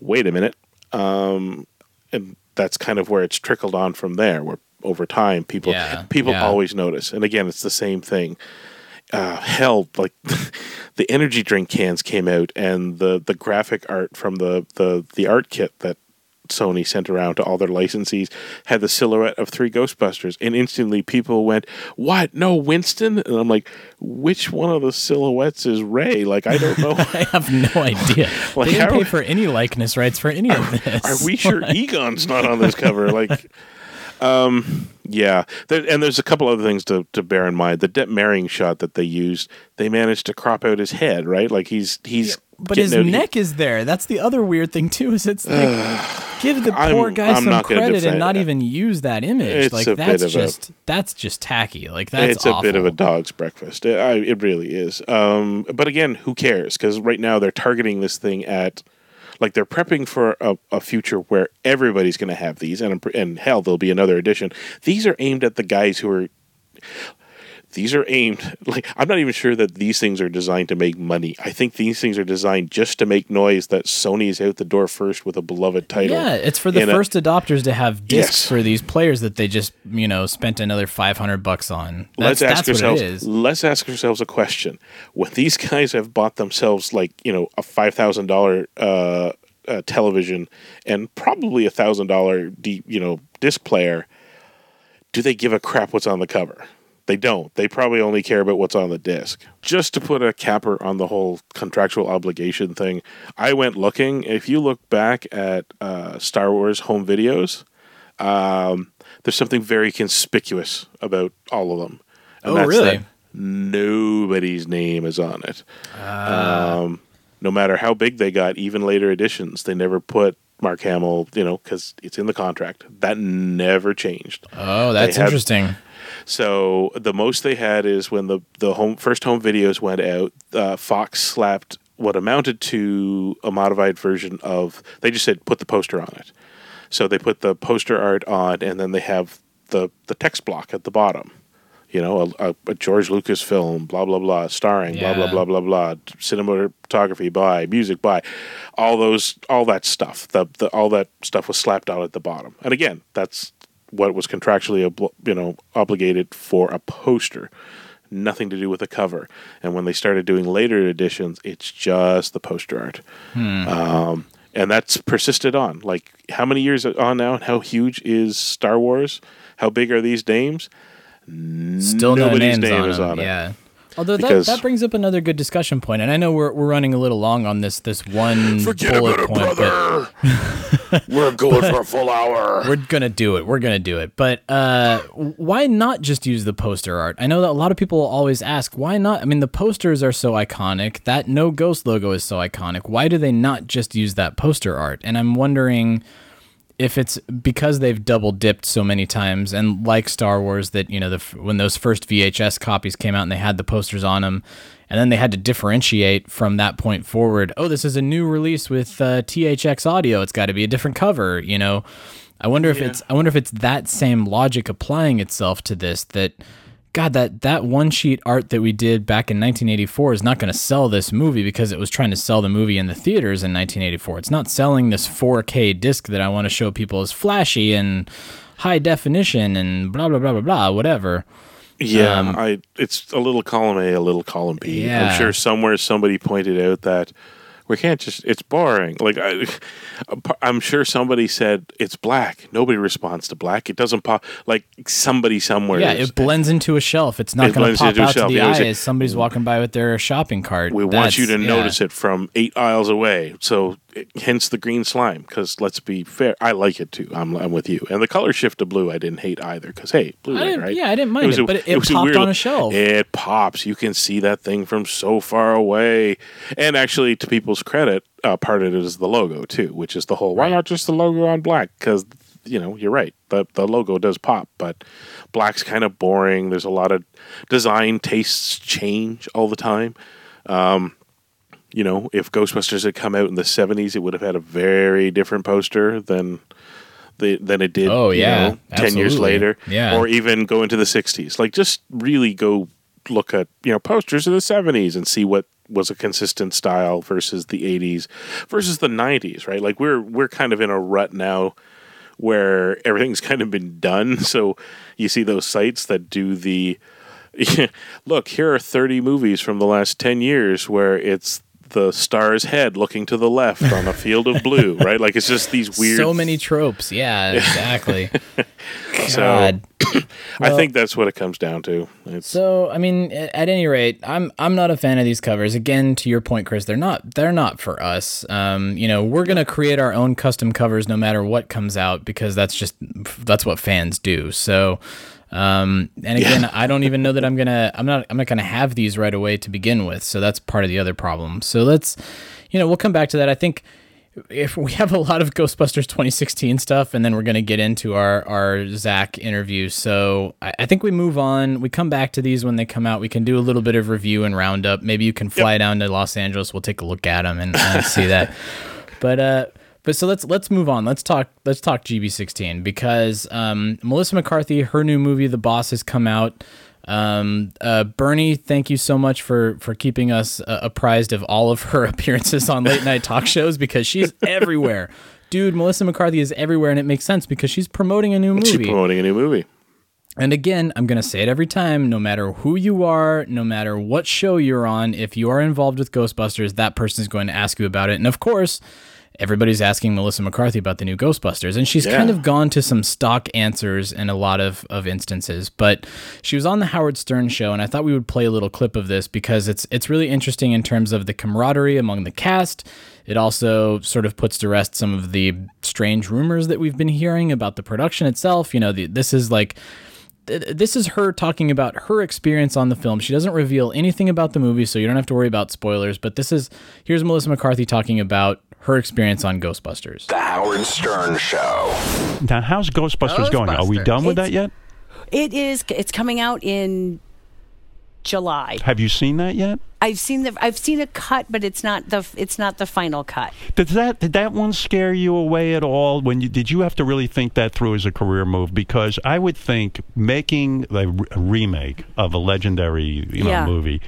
"Wait a minute," um, and that's kind of where it's trickled on from there. Where over time, people Yeah, people yeah. always notice, and again, it's the same thing uh, hell, like the energy drink cans came out, and the the graphic art from the the the art kit that Sony sent around to all their licensees had the silhouette of three Ghostbusters, and instantly people went, "What? No Winston?" And I'm like, "Which one of the silhouettes is Ray?" Like I don't know. I have no idea. Like, they didn't pay for any likeness rights for any of this. Are we sure Egon's not on this cover? Like, um, yeah. There, and there's a couple other things to, to bear in mind. The Depp marrying shot that they used, they managed to crop out his head, right? Like he's he's. But his out- neck is there. That's the other weird thing too. Is it's like give the I'm- poor guy I'm some credit and not it. even use that image. It's like that's of a- just that's just tacky. Like that's it's a bit of a dog's breakfast. It, I, it really is. Um, but again, who cares? Because right now they're targeting this thing at, like they're prepping for a, a future where everybody's going to have these, and and hell, there'll be another edition. These are aimed at the guys who are. These are aimed like I'm not even sure that these things are designed to make money. I think these things are designed just to make noise that Sony is out the door first with a beloved title. Yeah, it's for the And a- first adopters to have discs Yes. for these players that they just you know spent another five hundred bucks on. That's, let's ask ourselves what it is. let's ask ourselves a question when these guys have bought themselves like you know a five thousand dollar uh television and probably a thousand dollar d you know disc player do they give a crap what's on the cover they don't they probably only care about what's on the disc just to put a capper on the whole contractual obligation thing i went looking if you look back at uh, star wars home videos um, there's something very conspicuous about all of them. Oh, really? that nobody's name is on it. Ah. Um, no matter how big they got, even later editions, they never put Mark Hamill, you know, because it's in the contract. That never changed. Oh, that's had- interesting. So the most they had is when the the home first home videos went out. Uh, Fox slapped what amounted to a modified version of. They just said put the poster on it. So they put the poster art on, and then they have the the text block at the bottom. You know, a, a, a George Lucas film, blah blah blah, starring, blah blah blah blah blah, cinematography by, music by, all those, all that stuff. The, the all that stuff was slapped out at the bottom. And again, that's what was contractually, obl- you know, obligated for a poster. Nothing to do with the cover. And when they started doing later editions, it's just the poster art. Um, and that's persisted on. Like, how many years on now? And how huge is Star Wars? How big are these names? Still Nobody's names name on is on it. Yeah. Although that, that brings up another good discussion point, and I know we're, we're running a little long on this this one bullet point, but We're going for a full hour. we're gonna do it. We're gonna do it. But uh, why not just use the poster art? I know that a lot of people always ask, why not? I mean, the posters are so iconic. That no ghost logo is so iconic. Why do they not just use that poster art? And I'm wondering if it's because they've double dipped so many times, and like Star Wars, that you know, the when those first VHS copies came out and they had the posters on them, and then they had to differentiate from that point forward. Oh, this is a new release with uh, THX audio. It's got to be a different cover. You know, I wonder if it's I wonder if it's that same logic applying itself to this that. God, that, that one sheet art that we did back in 1984 is not going to sell this movie because it was trying to sell the movie in the theaters in 1984. It's not selling this 4K disc that I want to show people as flashy and high definition and blah blah blah blah blah whatever. Yeah, Um, I it's a little column A, a little column B. Yeah. I'm sure somewhere somebody pointed out that we can't just it's boring. Like I, I'm sure somebody said it's black. Nobody responds to black. It doesn't pop. Like somebody somewhere. Yeah, it blends into a shelf. It's not It going to pop out shelf. to the Yeah, eye a- as somebody's walking by with their shopping cart. we want you to yeah. notice it from eight aisles away. So it- hence the green slime. Because let's be fair, I like it too. I'm, I'm with you. And the color shift to blue, I didn't hate either. Because hey, blue, I right? yeah, I didn't mind was it, but it- it was popped weird on a shelf. It pops. You can see that thing from so far away. And actually, to people's credit, uh, part of it is the logo too, which is the whole. Why not just the logo on black? Because you know you're right. The the logo does pop, but black's kind of boring. There's a lot of design tastes change all the time you know, if Ghostbusters had come out in the '70s, it would have had a very different poster than the than it did. Oh, you yeah, know, ten years later, Yeah. or even go into the '60s. Like, just really go look at you know posters of the '70s and see what was a consistent style versus the '80s versus the '90s. Right? Like, we're we're kind of in a rut now where everything's kind of been done. So you see those sites that do the look, here are 30 movies from the last 10 years where it's the star's head looking to the left on a field of blue, right? Like it's just these weird. So many tropes. Yeah, exactly. So God. I think that's what it comes down to. It's, So, I mean, at any rate, I'm I'm not a fan of these covers. Again, to your point, Chris, they're not they're not for us. Um, you know, we're gonna create our own custom covers no matter what comes out because that's just that's what fans do. So, um, and again, I don't even know that I'm gonna I'm not I'm not gonna have these right away to begin with. So that's part of the other problem. So let's, you know, we'll come back to that. I think if we have a lot of Ghostbusters 2016 stuff, and then we're to get into our our Zach interview. So I, I think we move on. We come back to these when they come out. We can do a little bit of review and roundup. Maybe you can fly down to Los Angeles. We'll take a look at them and, and see that. But uh, but so let's let's move on. Let's talk let's talk GB16 because um, Melissa McCarthy, her new movie, The Boss, has come out. Um, uh, Bernie, thank you so much for for keeping us uh, apprised of all of her appearances on late night talk shows because she's everywhere. Dude, Melissa McCarthy is everywhere, and it makes sense because she's promoting a new she's movie. promoting a new movie. And again, I'm going to say it every time no matter who you are, no matter what show you're on, if you are involved with Ghostbusters, that person is going to ask you about it. And of course, everybody's asking Melissa McCarthy about the new Ghostbusters. And she's kind of gone to some stock answers in a lot of, of instances. But she was on the Howard Stern show, and I thought we would play a little clip of this because it's it's really interesting in terms of the camaraderie among the cast. It also sort of puts to rest some of the strange rumors that we've been hearing about the production itself. You know, the, this is like this is her talking about her experience on the film. She doesn't reveal anything about the movie, so you don't have to worry about spoilers. But this is here's Melissa McCarthy talking about her experience on Ghostbusters. The Howard Stern Show. Now, how's Ghostbusters, going? Are we done with that yet? It is. It's coming out in July. Have you seen that yet? I've seen the. I've seen a cut, but it's not the. It's not the final cut. Did that did that one scare you away at all? When you did you have to really think that through as a career move? Because I would think making a, re- a remake of a legendary you know Yeah. movie.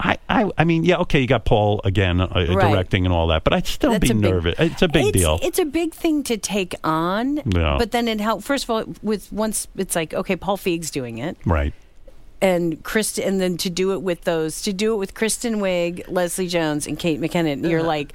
I, I, I mean, yeah, okay, you got Paul again uh, directing and all that, but I'd still That's be a big- nervous. It's a big it's, deal. It's a big thing to take on. Yeah. But then it helped. First of all, with once it's like okay, Paul Feig's doing it, right. and Chris, and then to do it with those, to do it with Kristen Wiig, Leslie Jones, and Kate McKinnon, you're like.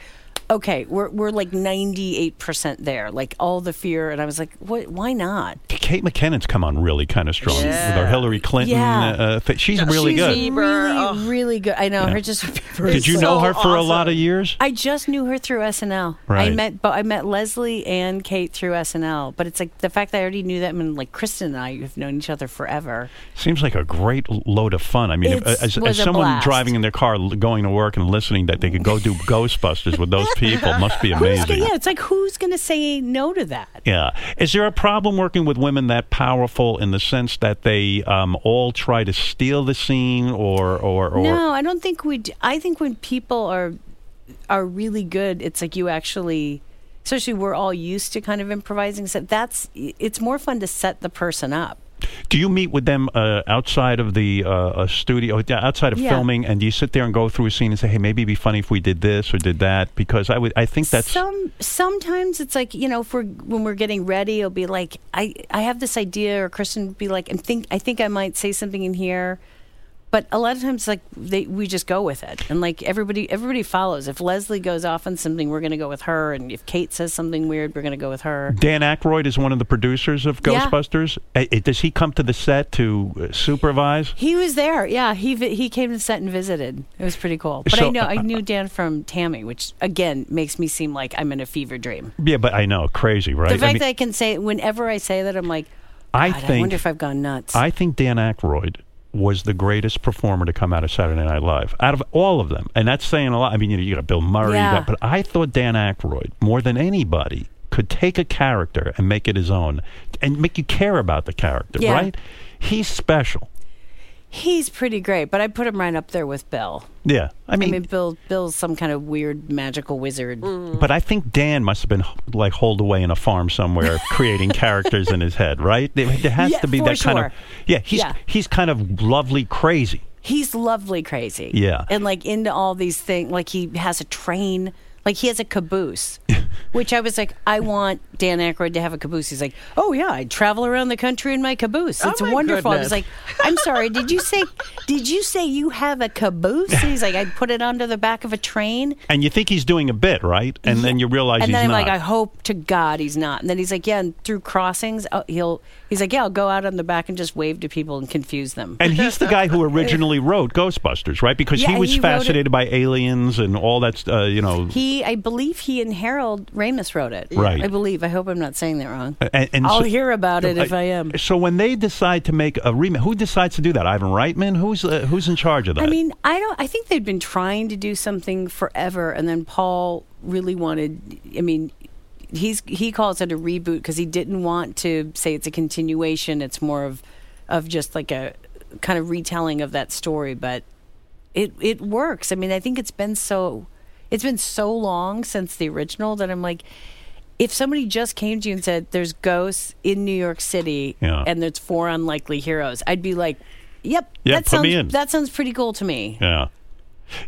Okay, we're we're like ninety eight percent there, like all the fear, and I was like, "What? Why not?" Kate McKinnon's come on really kind of strong with her Hillary Clinton. Yeah. Uh, thi- she's really good. She's good. really, really good. I know her just. Did you know her for a lot of years? I just knew her through SNL. Right. I met, but I met Leslie and Kate through SNL. But it's like the fact that I already knew them, and like Kristen and I have known each other forever. Seems like a great load of fun. I mean, if, as, as someone blast. driving in their car, going to work and listening, that they could go do Ghostbusters with those people. Must be amazing. gonna, yeah, it's like who's going to say no to that? Yeah. Is there a problem working with women that powerful in the sense that they um, all try to steal the scene or or, or No, I don't think we. I think when people are are really good, it's like you actually, especially we're all used to kind of improvising. So that's it's more fun to set the person up. Do you meet with them uh, outside of the uh, uh, studio, outside of Yeah. filming, and do you sit there and go through a scene and say, "Hey, maybe it'd be funny if we did this or did that"? Because I would, I think that's some sometimes it's like you know if we're when we're getting ready it'll be like i i have this idea or kristen would be like and think i think i might say something in here but a lot of times like they we just go with it and like everybody everybody follows if leslie goes off on something we're going to go with her and if kate says something weird we're going to go with her Dan Aykroyd is one of the producers of Yeah. Ghostbusters. Uh, uh, does he come to the set to uh, supervise? he was there yeah he vi- he came to the set and visited it was pretty cool but So- i know i knew dan from tammy which again makes me seem like i'm in a fever dream Yeah, but I know, crazy, right? the fact I mean, that i can say whenever i say that i'm like I God, I think wonder if I've gone nuts. I think Dan Aykroyd was the greatest performer to come out of Saturday Night Live out of all of them, and that's saying a lot. I mean, you, know, you got Bill Murray, Yeah. got, but I thought Dan Aykroyd more than anybody could take a character and make it his own, and make you care about the character, Yeah. right? He's special. He's pretty great, but I put him right up there with Bill. Yeah, I I mean, mean, Bill Bill's some kind of weird magical wizard. Mm. but I think Dan must have been like holed away in a farm somewhere, creating characters in his head, right? There, there has Yeah, to be for that kind of yeah. He's Yeah. he's kind of lovely, crazy. He's lovely crazy. Yeah. And like into all these things. Like he has a train. Like he has a caboose. which I was like, I want Dan Aykroyd to have a caboose. He's like, Oh yeah, I travel around the country in my caboose. Oh, It's my wonderful. I was like, I'm sorry, did you say did you say you have a caboose? He's like, I put it under the back of a train. And you think he's doing a bit, right? And then you realize and he's then I'm not. like, I hope to God he's not. And then he's like, yeah, and through crossings, oh, he'll. He's like, yeah, I'll go out on the back and just wave to people and confuse them. and he's the guy who originally wrote Ghostbusters, right? Because he was he fascinated by aliens and all that, uh, you know. He, I believe, he and Harold Ramis wrote it. Right. I believe. I hope I'm not saying that wrong. and, and I'll so- hear about it if I am. So when they decide to make a remake, who decides to do that? Ivan Reitman? Who's uh, who's in charge of that? I mean, I don't. I think they'd been trying to do something forever, and then Paul really wanted. I mean, he's he calls it a reboot because he didn't want to say it's a continuation. It's more of of just like a kind of retelling of that story, but it it works. I mean, I think it's been so it's been so long since the original that I'm like. If somebody just came to you and said, "There's ghosts in New York City, Yeah. and there's four unlikely heroes," I'd be like, "Yep, Yeah, that sounds that sounds pretty cool to me." yeah,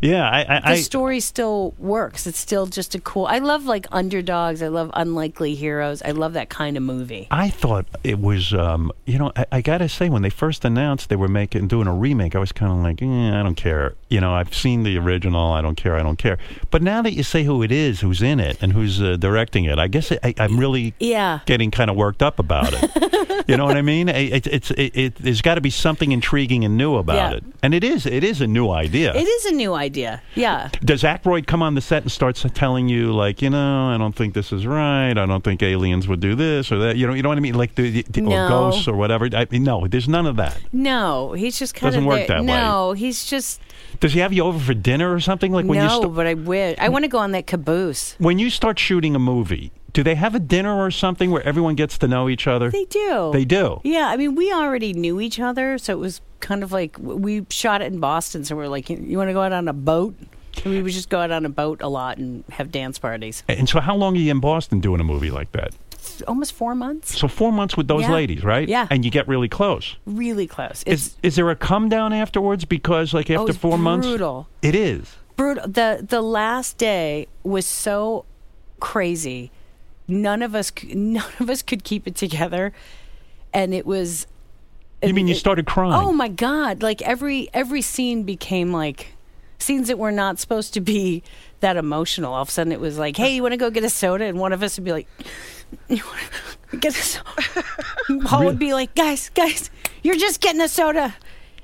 yeah. I, I, the story still works. It's still just a cool. I love like underdogs. I love unlikely heroes. I love that kind of movie. I thought it was, um, you know, I, I gotta say, when they first announced they were making doing a remake, I was kind of like, eh, I don't care. You know, I've seen the original. I don't care. I don't care. But now that you say who it is, who's in it, and who's uh, directing it, I guess it, I, I'm really Yeah. getting kind of worked up about it. you know what I mean? It, it, it's it, it, there's got to be something intriguing and new about Yeah. it, and it is. It is a new idea. It is a new idea. Yeah. Does Aykroyd come on the set and starts telling you like, you know, I don't think this is right. I don't think aliens would do this or that. You know, you know what I mean? Like the, the No. or ghosts or whatever. I mean, no, there's none of that. No, he's just kind Doesn't of work there. that way. No, he's just Does he have you over for dinner or something? Like when you no. st- but I wish I want to go on that caboose. when you start shooting a movie, do they have a dinner or something where everyone gets to know each other? They do. They do. Yeah, I mean, we already knew each other, so it was kind of like we shot it in Boston. So we're like, you want to go out on a boat? And we would just go out on a boat a lot and have dance parties. And so, how long are you in Boston doing a movie like that? Almost four months. So four months with those Yeah. ladies, right? Yeah. And you get really close. Really close. It's Is is there a come down afterwards? Because like oh, after oh, it's four months, brutal. it is. brutal. The the last day was so crazy. None of us none of us could keep it together, and it was. You mean you started crying? Oh my god! Like every every scene became like scenes that were not supposed to be that emotional. All of a sudden, it was like, "Hey, you want to go get a soda?" And one of us would be like, "You want to get a soda?" Paul would be like, "Guys, guys, you're just getting a soda."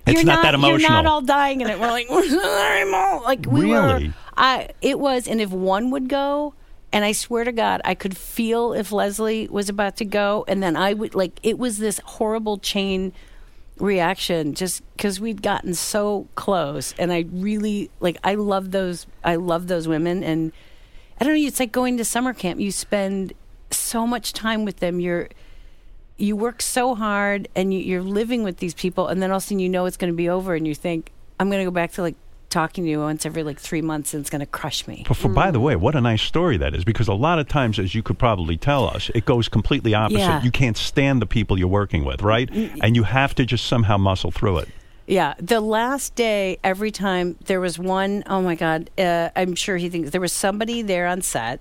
It's you're not that emotional. You're not all dying in it. We're like, "We're not emo-" like we were. I it was, and if one would go, and I swear to God, I could feel if Leslie was about to go, and then I would like it was this horrible chain reaction just because we'd gotten so close, and I really like I love those I love those women, and I don't know. It's like going to summer camp. You spend so much time with them. You're you work so hard, and you, you're living with these people, and then all of a sudden you know it's going to be over, and you think I'm going to go back to like talking to you once every like three months, and it's going to crush me. But for, by the way, what a nice story that is, because a lot of times, as you could probably tell us, it goes completely opposite. Yeah. You can't stand the people you're working with, right? And you have to just somehow muscle through it. Yeah, the last day, every time there was one, oh my God, uh, I'm sure he thinks there was somebody there on set,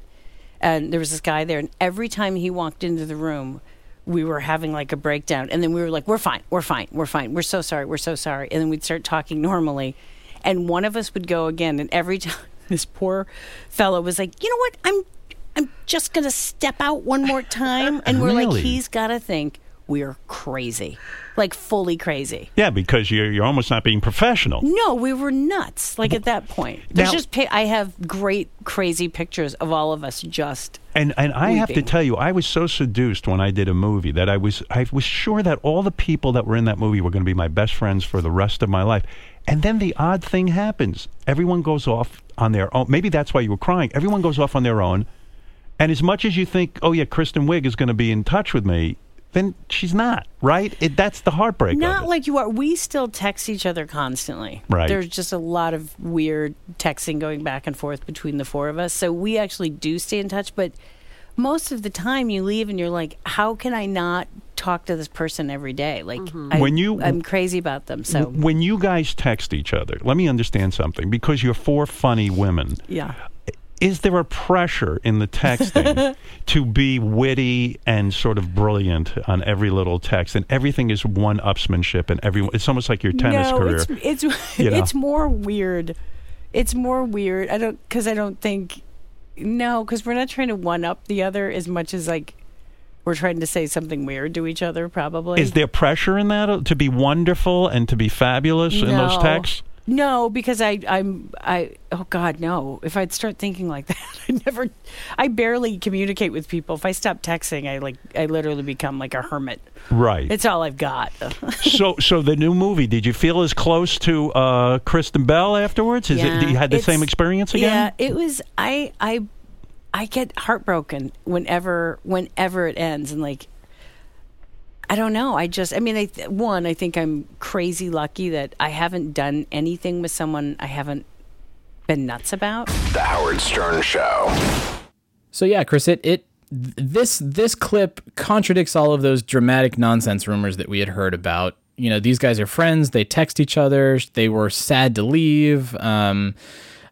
and there was this guy there, and every time he walked into the room, we were having like a breakdown, and then we were like, "We're fine, we're fine, we're fine, we're so sorry, we're so sorry," and then we'd start talking normally, and one of us would go again, and every time this poor fellow was like, "You know what? I'm, I'm just gonna step out one more time," and we're like, Really? "He's got to think we're crazy, like fully crazy." Yeah, because you're you're almost not being professional. No, we were nuts. Like at that point, there's Now- just I have great crazy pictures of all of us just. And and I have to tell you, I was so seduced when I did a movie that I was I was sure that all the people that were in that movie were going to be my best friends for the rest of my life. And then the odd thing happens. Everyone goes off on their own. Maybe that's why you were crying. Everyone goes off on their own. And as much as you think, oh yeah, Kristen Wiig is going to be in touch with me, then she's not, right? It, that's the heartbreak. Not like you are. We still text each other constantly. Right. There's just a lot of weird texting going back and forth between the four of us. So we actually do stay in touch, but most of the time you leave and you're like, how can I not talk to this person every day? Like mm-hmm. I, When you- I'm crazy about them. So when you guys text each other, let me understand something. Because you're four funny women, yeah. is there a pressure in the texting to be witty and sort of brilliant on every little text and everything is one upsmanship and everyone it's almost like your tennis no, career It's it's you know? it's more weird. It's more weird. I don't because I don't think no because we're not trying to one up the other as much as like we're trying to say something weird to each other. Probably is there pressure in that uh, to be wonderful and to be fabulous in those texts No, because I I'm I oh God no. If I'd start thinking like that, I never I barely communicate with people. If I stop texting, I like I literally become like a hermit. right It's all I've got. so so the new movie did you feel as close to uh kristen bell afterwards is Yeah, it you had the same experience again Yeah, it was. I I I get heartbroken whenever whenever it ends, and like I don't know. I just. I mean, I th- one. I think I'm crazy lucky that I haven't done anything with someone I haven't been nuts about. The Howard Stern Show. So yeah, Chris, it, it this this clip contradicts all of those dramatic nonsense rumors that we had heard about. You know, these guys are friends. They text each other. They were sad to leave. Um, a-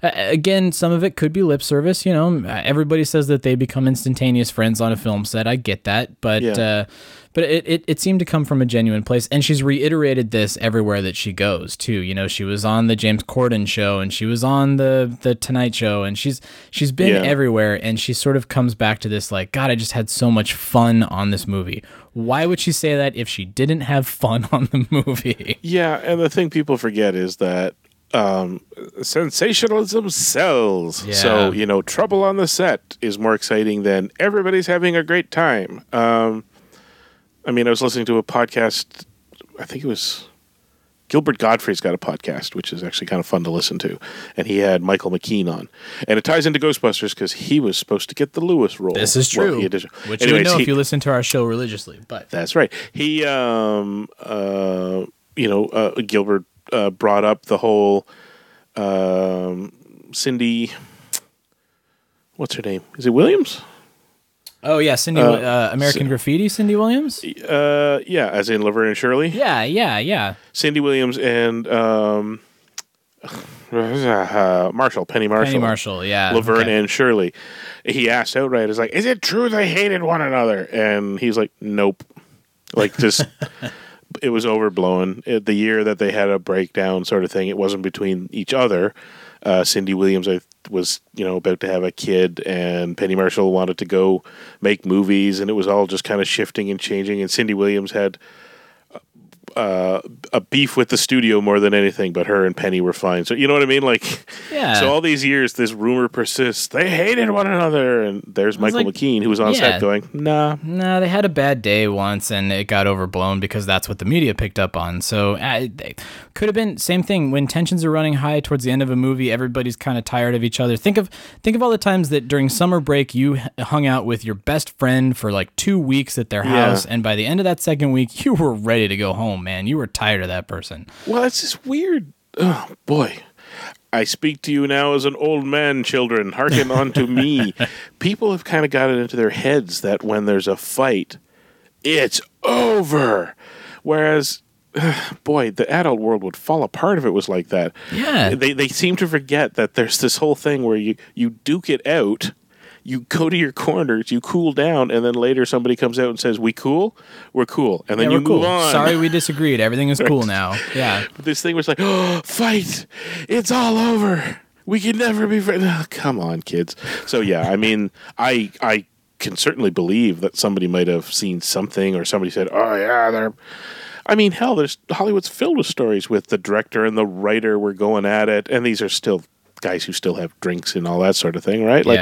again, some of it could be lip service. You know, everybody says that they become instantaneous friends on a film set. I get that, but Yeah. uh, but it, it it seemed to come from a genuine place, and she's reiterated this everywhere that she goes too. You know, she was on the James Corden show, and she was on the the Tonight Show, and she's she's been Yeah. everywhere, and she sort of comes back to this like, God, I just had so much fun on this movie. Why would she say that if she didn't have fun on the movie? Yeah, and the thing people forget is that um, sensationalism sells. Yeah. So you know, trouble on the set is more exciting than everybody's having a great time. Um, I mean, I was listening to a podcast. I think it was Gilbert Gottfried's got a podcast, which is actually kind of fun to listen to, and he had Michael McKean on, and it ties into Ghostbusters because he was supposed to get the Louis role. This is true, did- which you would know he- if you listen to our show religiously. But that's right. He, um, uh, you know, uh, Gilbert uh, brought up the whole um, Cindy. What's her name? Is it Williams? oh yeah, Cindy, Uh, uh, American Ci- Graffiti, Cindy Williams. Uh, yeah, as in Laverne and Shirley. Yeah, yeah, yeah. Cindy Williams and um, uh, Marshall, Penny Marshall. Penny Marshall, yeah. Laverne okay. and Shirley. He asked outright, "Is like, is it true they hated one another?" And he's like, "Nope." Like just, it was overblown. It, the year that they had a breakdown, sort of thing, it wasn't between each other. Uh, Cindy Williams, I was, you know, about to have a kid, and Penny Marshall wanted to go make movies, and it was all just kind of shifting and changing. And Cindy Williams had uh, a beef with the studio more than anything, but her and Penny were fine. So you know what I mean? Like, Yeah. So all these years, this rumor persists. They hated one another, and there's Michael like, McKean who was on yeah. set going, "Nah, No, they had a bad day once, and it got overblown because that's what the media picked up on. So uh, could have been same thing when tensions are running high towards the end of a movie. Everybody's kind of tired of each other. Think of think of all the times that during summer break you hung out with your best friend for like two weeks at their Yeah. house, and by the end of that second week, you were ready to go home. Man, you were tired of that person. Well, it's just weird. Oh boy. I speak to you now as an old man, children. Hearken unto me. People have kind of got it into their heads that when there's a fight, it's over. Whereas, boy, the adult world would fall apart if it was like that. Yeah. They, they seem to forget that there's this whole thing where you, you duke it out. You go to your corners, you cool down, and then later somebody comes out and says, "We cool, we're cool," and then Yeah, you move cool. on. Sorry, we disagreed. Everything is cool now. Yeah. But this thing was like, oh, fight! It's all over. We can never be friends. Oh, come on, kids. So yeah, I mean, I I can certainly believe that somebody might have seen something, or somebody said, oh yeah, they're. I mean, hell, there's Hollywood's filled with stories with the director and the writer were going at it, and these are still guys who still have drinks and all that sort of thing, right? Like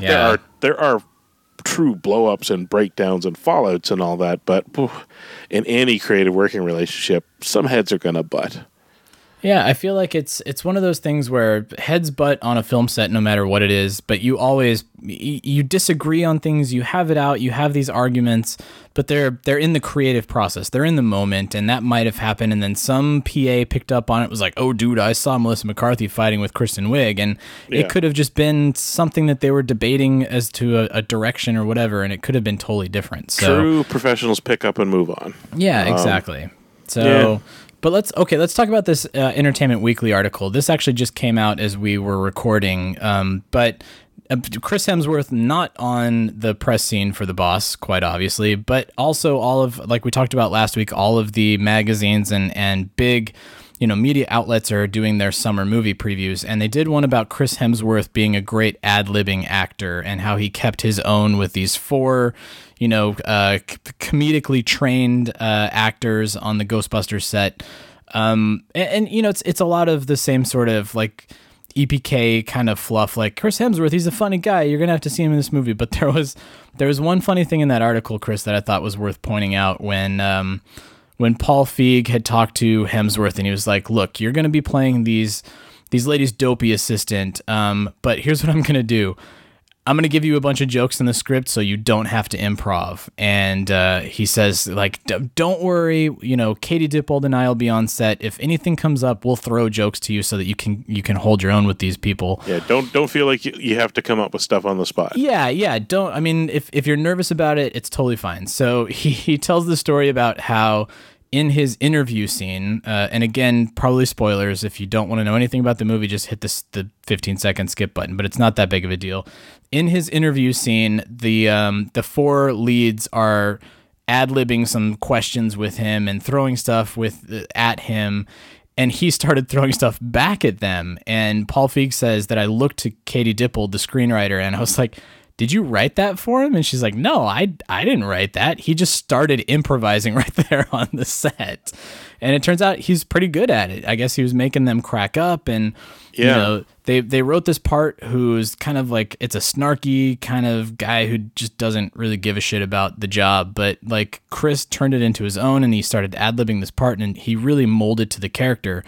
Yeah, there are there are true blow-ups and breakdowns and fallouts and all that, but in any creative working relationship, some heads are gonna butt. Yeah, I feel like it's it's one of those things where heads butt on a film set, no matter what it is. But you always you disagree on things. You have it out. You have these arguments, but they're they're in the creative process. They're in the moment, and that might have happened. And then some PA picked up on it. Was like, oh, dude, I saw Melissa McCarthy fighting with Kristen Wiig, and Yeah. it could have just been something that they were debating as to a, a direction or whatever, and it could have been totally different. So True professionals pick up and move on. yeah, exactly. So, Um, yeah. But let's okay, let's talk about this uh, Entertainment Weekly article. This actually just came out as we were recording, um, but. Uh, Chris Hemsworth not on the press scene for the boss, quite obviously, but also all of like we talked about last week, all of the magazines and and big, you know, media outlets are doing their summer movie previews, and they did one about Chris Hemsworth being a great ad libbing actor and how he kept his own with these four, you know, uh, comedically trained uh, actors on the Ghostbusters set. Um, and, and you know, it's it's a lot of the same sort of like EPK kind of fluff. Like Chris Hemsworth, he's a funny guy. You're gonna have to see him in this movie. But there was there was one funny thing in that article, Chris, that I thought was worth pointing out when. Um, when Paul Feig had talked to Hemsworth and he was like, "Look, you're going to be playing these these ladies' dopey assistant, um, but here's what I'm going to do. I'm going to give you a bunch of jokes in the script so you don't have to improv." And uh, he says, "Like, "D- don't worry, you know, Katie Dippold and I will be on set. If anything comes up, we'll throw jokes to you so that you can you can hold your own with these people." Yeah, don't don't feel like you, you have to come up with stuff on the spot. Yeah, yeah. Don't. I mean, if if you're nervous about it, it's totally fine. So he he tells the story about how in his interview scene, uh, and again, probably spoilers. If you don't want to know anything about the movie, just hit this the 15 second skip button. But it's not that big of a deal. In his interview scene, the um, the four leads are ad libbing some questions with him and throwing stuff with uh, at him and he started throwing stuff back at them. And Paul Feig says that I looked to Katie Dippold, the screenwriter, and I was like, "Did you write that for him?" And she's like, "No, I I didn't write that. He just started improvising right there on the set." And it turns out he's pretty good at it. I guess he was making them crack up and you Yeah. know, they they wrote this part who's kind of like it's a snarky kind of guy who just doesn't really give a shit about the job but like chris turned it into his own and he started ad-libbing this part and he really molded to the character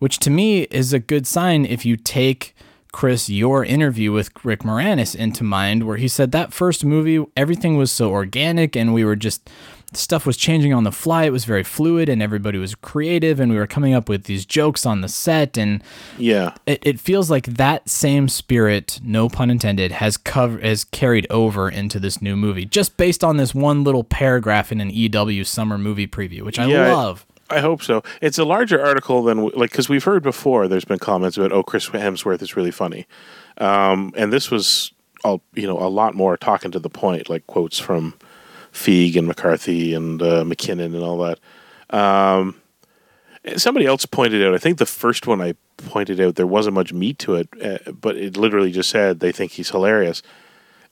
which to me is a good sign if you take chris your interview with rick moranis into mind where he said that first movie everything was so organic and we were just stuff was changing on the fly it was very fluid and everybody was creative and we were coming up with these jokes on the set and Yeah, it, it feels like that same spirit, no pun intended, has cover has carried over into this new movie, just based on this one little paragraph in an EW summer movie preview, which I Yeah, I- love. I hope so. It's a larger article than like because we've heard before. There's been comments about oh Chris Hemsworth is really funny, um, and this was all you know a lot more talking to the point, like quotes from Feig and McCarthy and uh, McKinnon and all that. Um, somebody else pointed out. I think the first one I pointed out there wasn't much meat to it, uh, but it literally just said they think he's hilarious.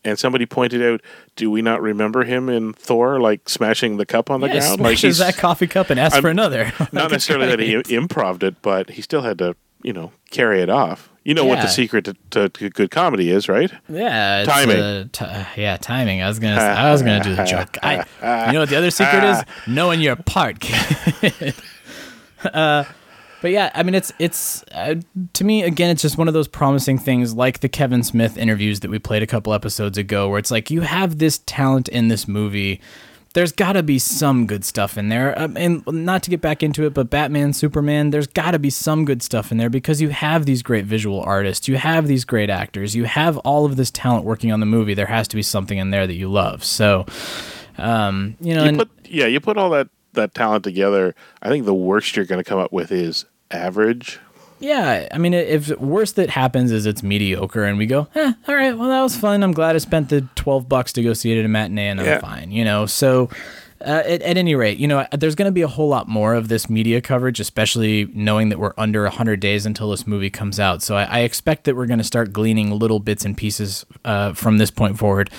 And somebody pointed out, "Do we not remember him in Thor, like smashing the cup on the Yeah, ground? smashes like that coffee cup and asks I'm- for another. not necessarily that he improved it, but he still had to, you know, carry it off. You know what the secret to, to, to good comedy is, right? Yeah, it's, Timing. uh, yeah, timing. I was gonna, I was gonna do the joke. I, you know what the other secret is? Knowing your part. uh, but yeah, I mean, it's it's uh, to me again, it's just one of those promising things, like the Kevin Smith interviews that we played a couple episodes ago, where it's like you have this talent in this movie. There's got to be some good stuff in there, um, and not to get back into it, but Batman, Superman, there's got to be some good stuff in there because you have these great visual artists, you have these great actors, you have all of this talent working on the movie. There has to be something in there that you love. So, um, you know, You and put yeah, you put all that that talent together. I think the worst you're going to come up with is average. Yeah, I mean, if worst that happens is it's mediocre, and we go, eh, all right, well that was fun. I'm glad I spent the twelve bucks to go see it at a matinee, and I'm Yeah. fine, you know. So, uh, at, at any rate, you know, there's going to be a whole lot more of this media coverage, especially knowing that we're under hundred days until this movie comes out. So I, I expect that we're going to start gleaning little bits and pieces uh, from this point forward.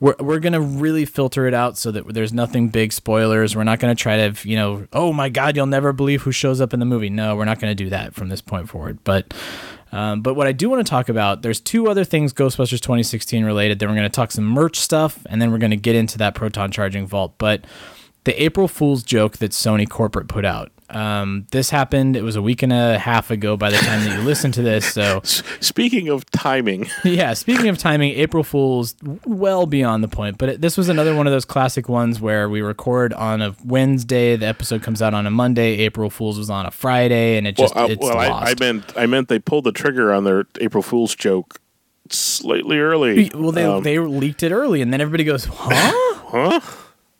We're, we're going to really filter it out so that there's nothing big spoilers. We're not going to try to, you know, oh my God, you'll never believe who shows up in the movie. No, we're not going to do that from this point forward. But, um, but what I do want to talk about, there's two other things Ghostbusters 2016 related. Then we're going to talk some merch stuff, and then we're going to get into that proton charging vault. But the April Fool's joke that Sony corporate put out. Um, this happened. It was a week and a half ago by the time that you listen to this. So Speaking of timing, yeah, speaking of timing, April Fool's well beyond the point. But it, this was another one of those classic ones where we record on a Wednesday, the episode comes out on a Monday. April Fool's was on a Friday, and it just well, uh, it's well I. I meant I meant they pulled the trigger on their April Fool's joke slightly early. well, they Um, they leaked it early, and then everybody goes, "Huh?" huh?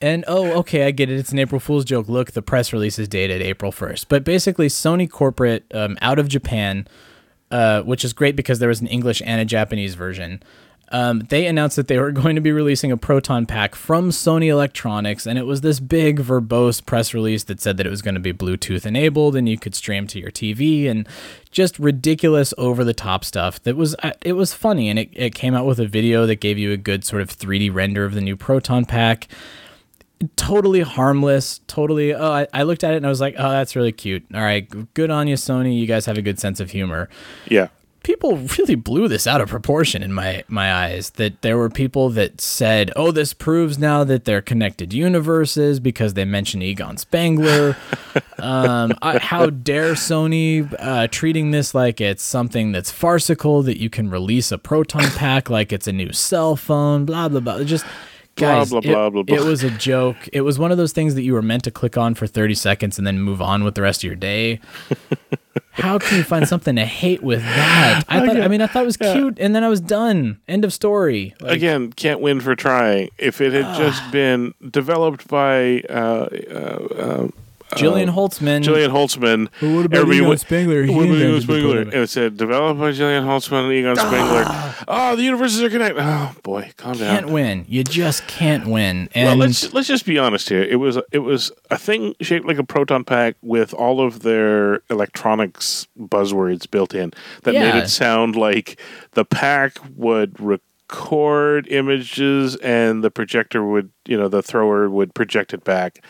And oh, okay, I get it. It's an April Fool's joke. Look, the press release is dated April 1st. But basically, Sony corporate um, out of Japan, uh, which is great because there was an English and a Japanese version. Um, they announced that they were going to be releasing a proton pack from Sony Electronics, and it was this big, verbose press release that said that it was going to be Bluetooth enabled and you could stream to your TV, and just ridiculous, over the top stuff. That was uh, it was funny, and it, it came out with a video that gave you a good sort of 3D render of the new proton pack totally harmless totally oh I, I looked at it and i was like oh that's really cute. All right good on you sony. You guys have a good sense of humor. Yeah. people really blew this out of proportion in my my eyes that there were people that said oh this proves now that they're connected universes because they mentioned egon spengler um, I, how dare sony uh, treating this like it's something that's farcical that you can release a proton pack like it's a new cell phone blah blah blah. Just guys, blah, it- blah, blah, blah. it was a joke. It was one of those things that you were meant to click on for 30 seconds and then move on with the rest of your day. How can you find something to hate with that? I thought I mean I thought it was cute and then I was done. End of story. Like, Again, can't win for trying. If it had Ah. just been developed by uh, uh, Jillian Holtzman. Jillian Holtzman, Well, what about everybody Egon would- Spengler? He What about Egon invented Spengler? prototype. It said developed by Jillian Holtzman and Egon Spengler. Ah. Oh, the universes are connected. Oh boy, calm can't down. win. You just can't win. Well, let's let's just be honest here. It was it was a thing shaped like a proton pack with all of their electronics buzzwords built in that made it sound like the pack would record images and the projector would, you know, the thrower would project it back.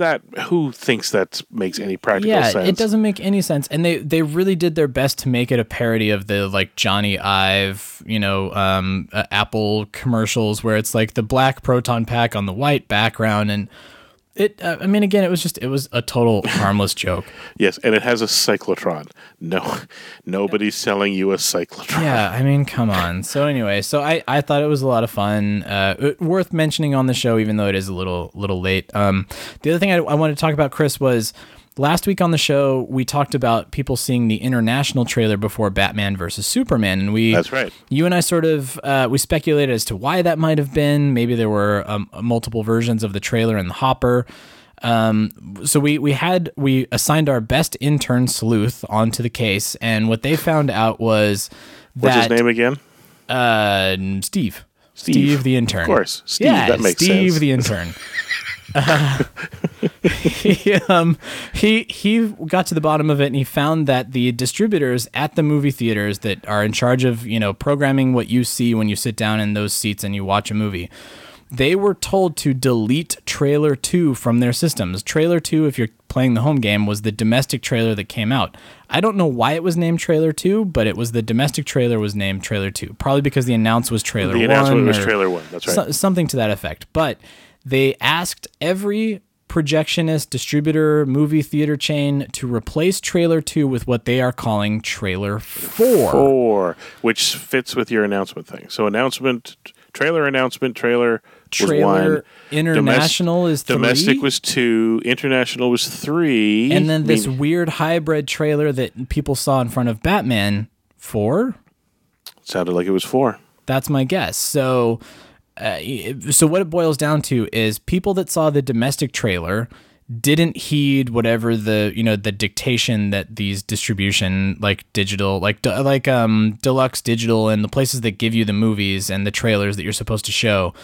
That who thinks that makes any practical yeah, sense? it doesn't make any sense. And they they really did their best to make it a parody of the like Jony Ive, you know, um, uh, Apple commercials where it's like the black proton pack on the white background, and it. Uh, I mean, again, it was just it was a total harmless joke. Yes, and it has a cyclotron. No, nobody's selling you a cyclotron. Yeah, I mean, come on. So anyway, so I, I thought it was a lot of fun, uh, it- worth mentioning on the show, even though it is a little little late. Um, the other thing I, I wanted to talk about, Chris, was last week on the show we talked about people seeing the international trailer before Batman versus Superman, and we That's right. You and I sort of uh, we speculated as to why that might have been. Maybe there were um, multiple versions of the trailer in the hopper. Um, so we we had we assigned our best intern sleuth onto the case, and what they found out was What's that his name again? uh, Steve. Steve. Steve the intern. Of course. Steve, Yeah, that makes Steve sense. the intern. he, um, he he got to the bottom of it and he found that the distributors at the movie theaters that are in charge of you know programming what you see when you sit down in those seats and you watch a movie they were told to delete trailer 2 from their systems trailer 2 if you're playing the home game was the domestic trailer that came out i don't know why it was named trailer 2 but it was the domestic trailer was named trailer 2 probably because the announce was trailer The 1 announcement was or trailer 1. That's right. so- something to that effect. But they asked every projectionist, distributor, movie theater chain to replace trailer 2 with what they are calling trailer 4. Four, which fits with your announcement thing. So announcement, trailer announcement, trailer was Trailer one. international is three. Domestic was two. International was three. and then this Mean- weird hybrid trailer that people saw in front of Batman 4. sounded like it was four. That's my guess. So, uh, so what it boils down to is people that saw the domestic trailer didn't heed whatever the you know the dictation that these distribution like digital like like um deluxe digital and the places that give you the movies and the trailers that you're supposed to show.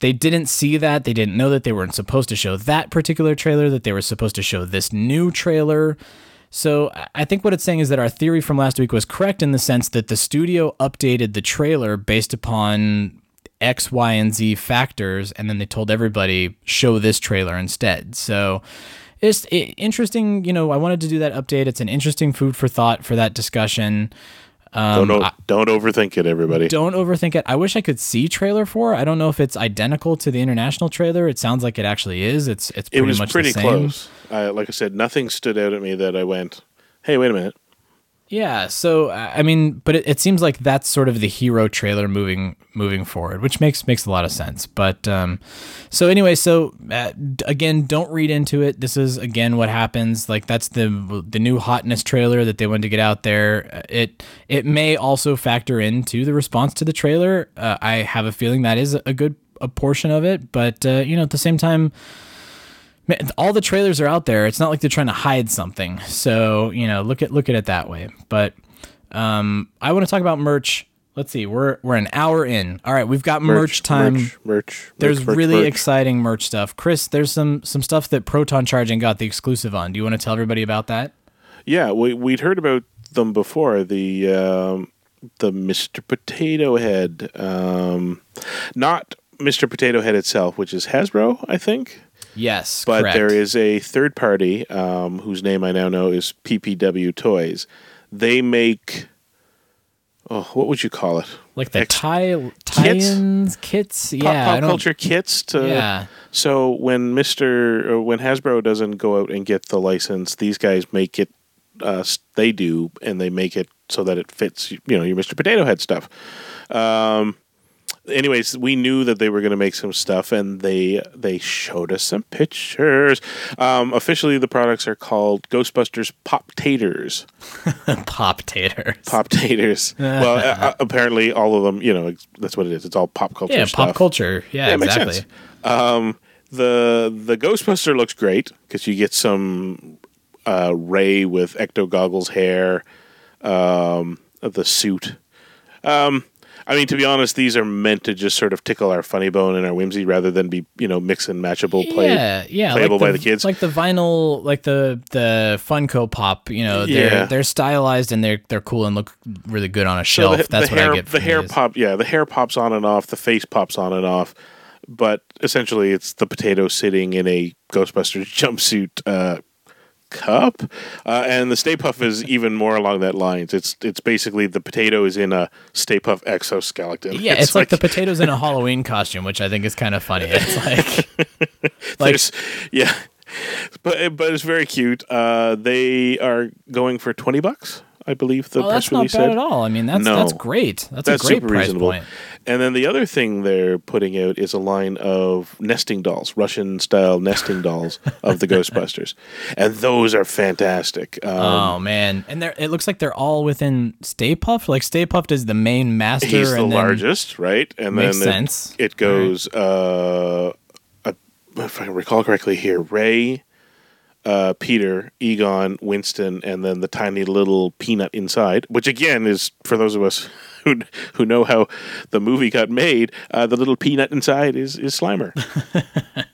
They didn't see that. They didn't know that they weren't supposed to show that particular trailer that they were supposed to show this new trailer. So I think what it's saying is that our theory from last week was correct in the sense that the studio updated the trailer based upon X, Y, and Z factors, and then they told everybody show this trailer instead. So it's interesting. You know, I wanted to do that update. It's an interesting food for thought for that discussion. Um, don't o- don't overthink it, everybody. don't overthink it. I wish I could see trailer four. I don't know if it's identical to the international trailer. It sounds like it actually is. It's it's pretty it was much pretty the same. close. I, like I said, nothing stood out at me that I went, "Hey, wait a minute." Yeah, so I I mean, but it, it seems like that's sort of the hero trailer moving moving forward, which makes makes a lot of sense. But um, so anyway, so uh, again, don't read into it. This is again what happens. Like that's the the new hotness trailer that they wanted to get out there. Uh, It it may also factor into the response to the trailer. Uh, I have a feeling that is a good a portion of it, but uh, you know, at the same time. All the trailers are out there. It's not like they're trying to hide something. So you know, look at look at it that way. But um, I want to talk about merch. Let's see, we're we're an hour in. All right, we've got merch, time. Merch. merch there's merch, really merch. exciting merch stuff. Chris, there's some some stuff that Proton Charging got the exclusive on. Do you want to tell everybody about that? Yeah, we we'd heard about them before. The um, the Mr. Potato Head, um, not Mr. Potato Head itself, which is Hasbro, I think. Yes, But correct. there is a third party um, whose name I now know is PPW Toys. They make oh, what would you call it? like the Ex- tie tie-ins kits. Pop, Yeah, pop culture kits to Yeah. So when Mister when Hasbro doesn't go out and get the license, these guys make it. Uh, they do, and they make it so that it fits. You know your Mister Potato Head stuff. Um, anyways, we knew that they were going to make some stuff, and they they showed us some pictures. Um, officially, the products are called Ghostbusters Pop Taters. pop taters. Pop Taters. well, uh, uh, apparently, all of them. You know, that's what it is. It's all pop culture. yeah, stuff. pop culture. Yeah, Yeah, exactly. Um, the the Ghostbuster looks great because you get some uh, Ray with ecto goggles hair, um, the suit. Um, I mean, to be honest, these are meant to just sort of tickle our funny bone and our whimsy rather than be you know mix and matchable play yeah, yeah, playable like by the kids. like the vinyl, like the the Funko Pop. You know, they're Yeah. they're stylized and they're they're cool and look really good on a So shelf. the, That's the what hair, I get. The hair these. pop, yeah, the hair pops on and off. The face pops on and off. But essentially, it's the potato sitting in a Ghostbusters jumpsuit uh, cup, uh, and the Stay Puft is even more along that lines. It's it's basically the potato is in a Stay Puft exoskeleton. Yeah, it's, like, the potatoes in a Halloween costume, which I think is kind of funny. It's like, like there's yeah, but but it's very cute. Uh, they are going for twenty bucks, I believe. The oh, press that's not release bad said. at all. I mean, that's No. that's great. That's, That's a great price reasonable. point. And then the other thing they're putting out is a line of nesting dolls, Russian style nesting dolls of the Ghostbusters, and those are fantastic. Um, oh man, and they're, it looks like they're all within Stay Puft. Like Stay Puft is the main master. he's the largest, right? And Makes then it- sense. It, goes, uh, uh, if I recall correctly, here Ray, uh, Peter, Egon, Winston, and then the tiny little peanut inside, which again is for those of us who who know how the movie got made. Uh, the little peanut inside is is Slimer,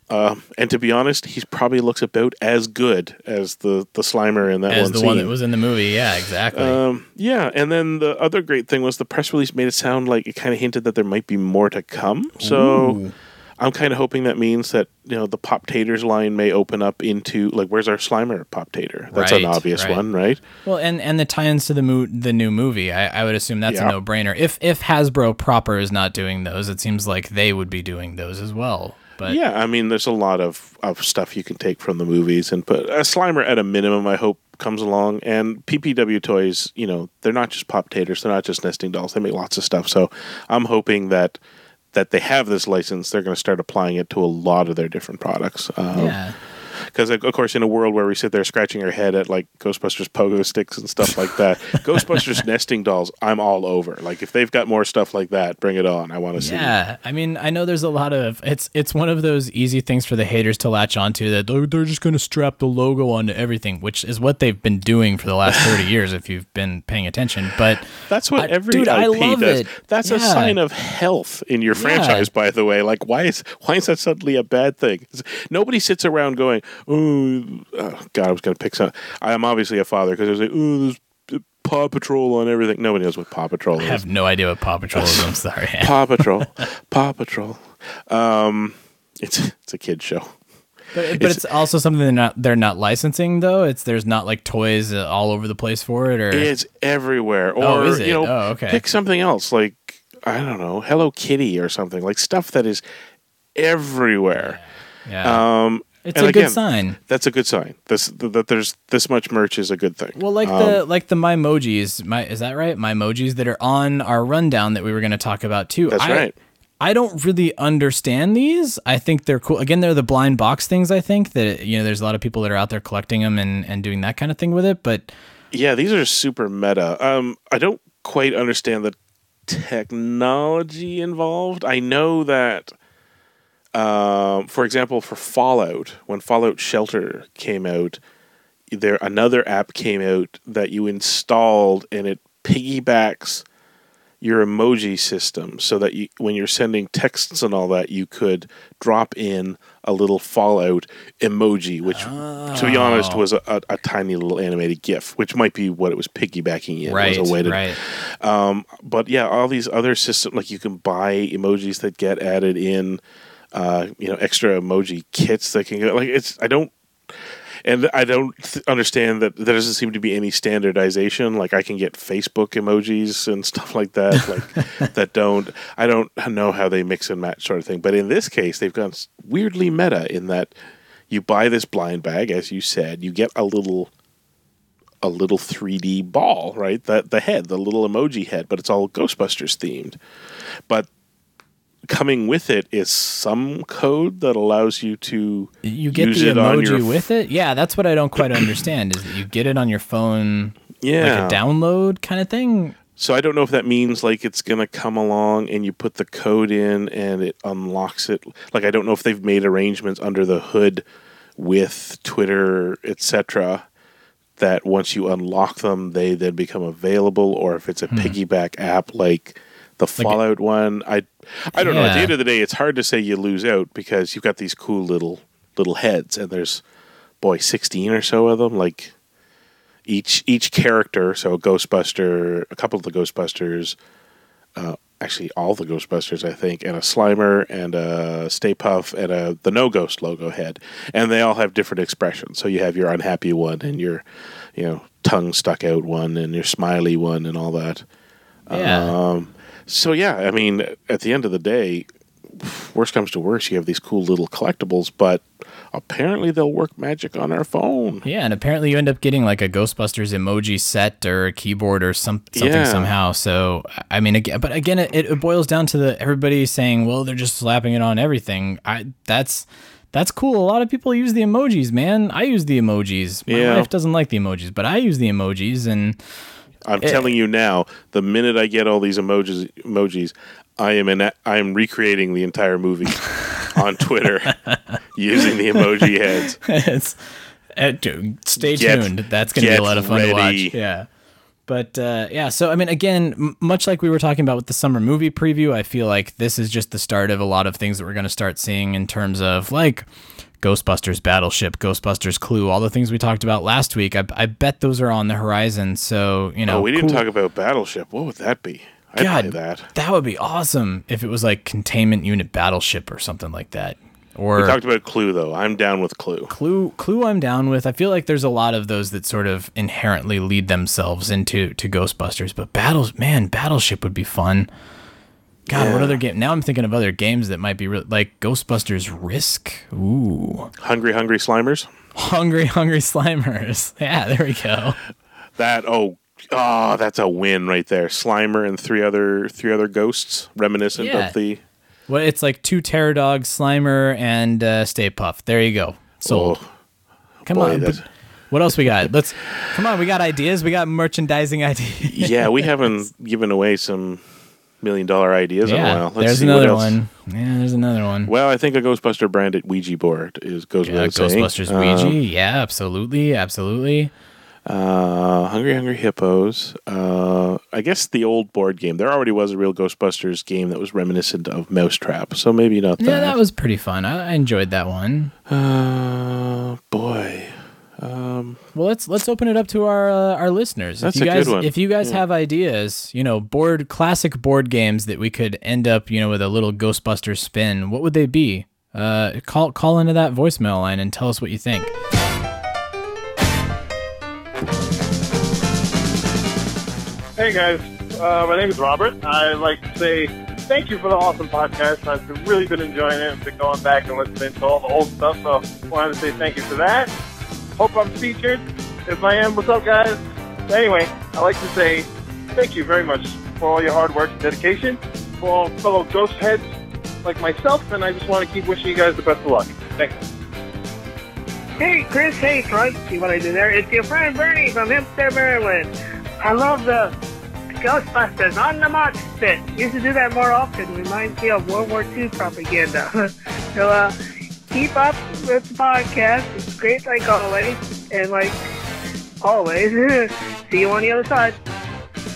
um, and to be honest, he probably looks about as good as the the Slimer in that As one the scene. one that was in the movie. Yeah, exactly. Um, yeah, and then the other great thing was the press release made it sound like it kind of hinted that there might be more to come. So I'm kind of hoping that means that you know the Pop Taters line may open up into like where's our Slimer Pop Tater? That's an obvious right. one, right? Well, and and the tie-ins to the mo- the new movie, I, I would assume that's Yeah. a no-brainer. If if Hasbro proper is not doing those, it seems like they would be doing those as well. But yeah, I mean, there's a lot of, of stuff you can take from the movies, and put a Slimer at a minimum, I hope comes along. And PPW toys, you know, they're not just Pop Taters, they're not just nesting dolls. They make lots of stuff. So I'm hoping that that they have this license, they're going to start applying it to a lot of their different products. Um, yeah, Because, of course, in a world where we sit there scratching our head at like Ghostbusters pogo sticks and stuff like that, Ghostbusters nesting dolls, I'm all over. Like, if they've got more stuff like that, bring it on. I want to see. yeah. I mean, I know there's a lot of it's it's one of those easy things for the haters to latch onto that they're, they're just going to strap the logo onto everything, which is what they've been doing for the last 30 years if you've been paying attention. But That's what I- every dude, IP I love does. it. That's a sign of health in your franchise, by the way. Like, why is why is that suddenly a bad thing? Nobody sits around going, "Oh, oh God, I was going to pick some." I am obviously a father because I was like, "Oh, there's uh, Paw Patrol on everything." Nobody knows what Paw Patrol is. I have no idea what Paw Patrol is. I'm sorry. Paw Patrol, Paw Patrol. Um, it's it's a kid show. But, but it's, also something they're not they're not licensing though. It's there's not like toys uh, all over the place for it or It's everywhere. Or Oh, is it? you know, Oh, okay. pick something else like I don't know, Hello Kitty or something like stuff that is everywhere. yeah. Um, it's and a good sign. That's a good sign. This that there's this much merch is a good thing. Well, like Um, the like the my emojis, my is that right? My emojis that are on our rundown that we were going to talk about too. That's I, right. I don't really understand these. I think they're cool. Again, they're the blind box things. I think that you know, there's a lot of people that are out there collecting them and and doing that kind of thing with it. But Yeah, these are super meta. Um, I don't quite understand the technology involved. I know that, um, for example, for Fallout, when Fallout Shelter came out, there another app came out that you installed, and it piggybacks your emoji system so that you when you're sending texts and all that you could drop in a little fallout emoji which to be honest was a, a, a tiny little animated gif which might be what it was piggybacking in right, was a way to right. um, but yeah, all these other systems, like you can buy emojis that get added in, uh, you know, extra emoji kits that can go. Like it's, I don't, and I don't th- understand that there doesn't seem to be any standardization. Like I can get Facebook emojis and stuff like that, like that don't. I don't know how they mix and match sort of thing. But in this case, they've gone weirdly meta in that you buy this blind bag, as you said, you get a little a little 3D ball, right? The the head, the little emoji head, but it's all Ghostbusters themed. But coming with it is some code that allows you to You get the it on your emoji with it. Yeah, that's what I don't quite understand. Is that you get it on your phone, yeah. like a download kind of thing. So I don't know if that means like it's gonna come along and you put the code in and it unlocks it. Like I don't know if they've made arrangements under the hood with Twitter, etc. That once you unlock them, they then become available, or if it's a hmm. piggyback app like the Fallout one. I I don't know. At the end of the day, it's hard to say you lose out because you've got these cool little little heads, and there's boy sixteen or so of them. Like each each character, so a Ghostbuster, a couple of the Ghostbusters, uh, actually all the Ghostbusters, I think, and a Slimer and a Stay Puft and a the No Ghost logo head, and they all have different expressions. So you have your unhappy one and your, you know, tongue stuck out one and your smiley one and all that. Yeah. Um, so yeah, I mean, at the end of the day, worst comes to worst, you have these cool little collectibles, but apparently they'll work magic on our phone. Yeah, and apparently you end up getting like a Ghostbusters emoji set or a keyboard or some something Yeah. somehow. So I mean, again, but again, it, it boils down to the everybody saying, "Well, they're just slapping it on everything." I that's that's cool. A lot of people use the emojis, man. I use the emojis. My Yeah. wife doesn't like the emojis, but I use the emojis, and I'm telling you now, the minute I get all these emojis, emojis, I am in. I am recreating the entire movie on Twitter using the emoji heads. it's Uh, dude, stay Get- tuned. That's going to be a lot of fun to watch. Yeah. But uh, yeah, so I mean, again, m- much like we were talking about with the summer movie preview, I feel like this is just the start of a lot of things that we're going to start seeing in terms of like Ghostbusters Battleship, Ghostbusters Clue, all the things we talked about last week. I, I bet those are on the horizon. So you know, oh, we didn't cool- talk about Battleship. What would that be? I'd God, that. that would be awesome if it was like Containment Unit Battleship or something like that. Or We talked about Clue though. I'm down with Clue. Clue, Clue, I'm down with. I feel like there's a lot of those that sort of inherently lead themselves into to Ghostbusters. But battles, man, Battleship would be fun. God, what other game? Now I'm thinking of other games that might be re- like Ghostbusters Risk. Ooh, Hungry, hungry Slimers. Hungry, Hungry Slimers. Yeah, there we go. That oh oh that's a win right there. Slimer and three other three other ghosts reminiscent Yeah. of the Well, it's like two Terror Dogs, Slimer, and uh, Stay Puft. There you go. Sold. oh, Come boy, on. that's- but what else we got? Let's come on. We got ideas. We got merchandising ideas. yeah, we haven't given away some million dollar ideas in a yeah, while. Let's there's see what another else. one. Yeah, there's another one. Well, I think a Ghostbuster branded Ouija board is goes Yeah, without saying. Ghostbusters Uh, Ouija. yeah, absolutely, absolutely. Uh, Hungry Hungry Hippos. Uh, I guess the old board game. There already was a real Ghostbusters game that was reminiscent of Mousetrap, so maybe not Yeah, that. that was pretty fun. I, I enjoyed that one. Uh, boy. Um, Well, let's let's open it up to our uh, our listeners. That's if you a guys, good one. If you guys Yeah. have ideas, you know, board classic board games that we could end up, you know, with a little Ghostbusters spin, what would they be? Uh, call call into that voicemail line and tell us what you think. Hey guys, uh, my name is Robert. I'd like to say thank you for the awesome podcast. I've really been enjoying it. I've been going back and listening to all the old stuff, so I wanted to say thank you for that. Hope I'm featured. If I am, what's up, guys? Anyway, I'd like to say thank you very much for all your hard work and dedication, for all fellow ghost heads like myself, and I just want to keep wishing you guys the best of luck. Thanks. Hey, Chris. Hey, Troy. See what I did there? It's your friend Bernie from Hempstead, Maryland. I love the Ghostbusters on the mock pit. Used to do that more often. Reminds me of World War II propaganda. so, uh, keep up with the podcast. It's great, like always. And, like, always, see you on the other side.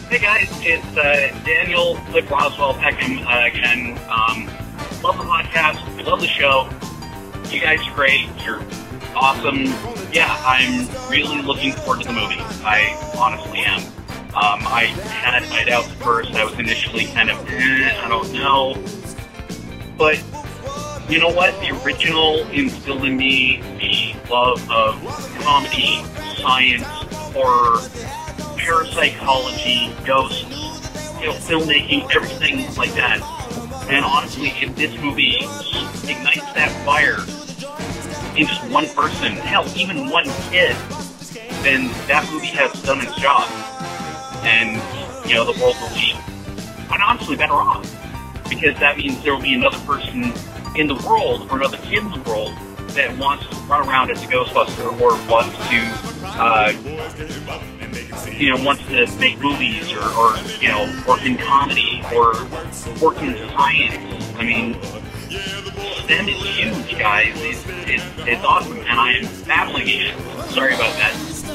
Hey guys, it's uh, Daniel Flip Roswell Peckham uh, again. Um, love the podcast, love the show. You guys are great. You're awesome. Yeah, I'm really looking forward to the movie. I honestly am. Um, I had my doubts first. I was initially kind of, eh, I don't know. But you know what? The original instilled in me the love of comedy, science, horror, parapsychology, ghosts, you know, filmmaking, everything like that. And honestly, if this movie ignites that fire in just one person, hell, even one kid, then that movie has done its job. And, you know, the world will be, quite honestly, better off. Because that means there will be another person in the world, or another kid in the world, that wants to run around as a Ghostbuster, or wants to, uh, you know, wants to make movies, or, or, you know, work in comedy, or work in science. I mean, STEM is huge, guys. It's, it's, it's awesome, and I am babbling it. Sorry about that.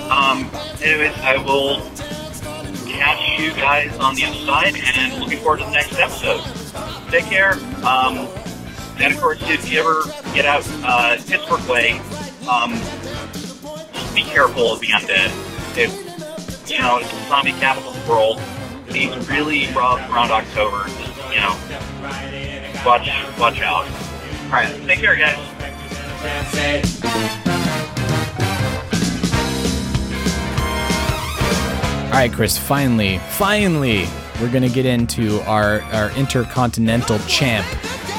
Um, anyways, I will catch you guys on the other side, and looking forward to the next episode. Take care. Um, and of course, if you ever get out uh, Pittsburgh way, um, be careful of the undead. If you know it's the zombie capital of the world, it's really rough around October. Just, you know, watch watch out. All right, take care, guys. All right, Chris. Finally, finally, we're gonna get into our our intercontinental champ,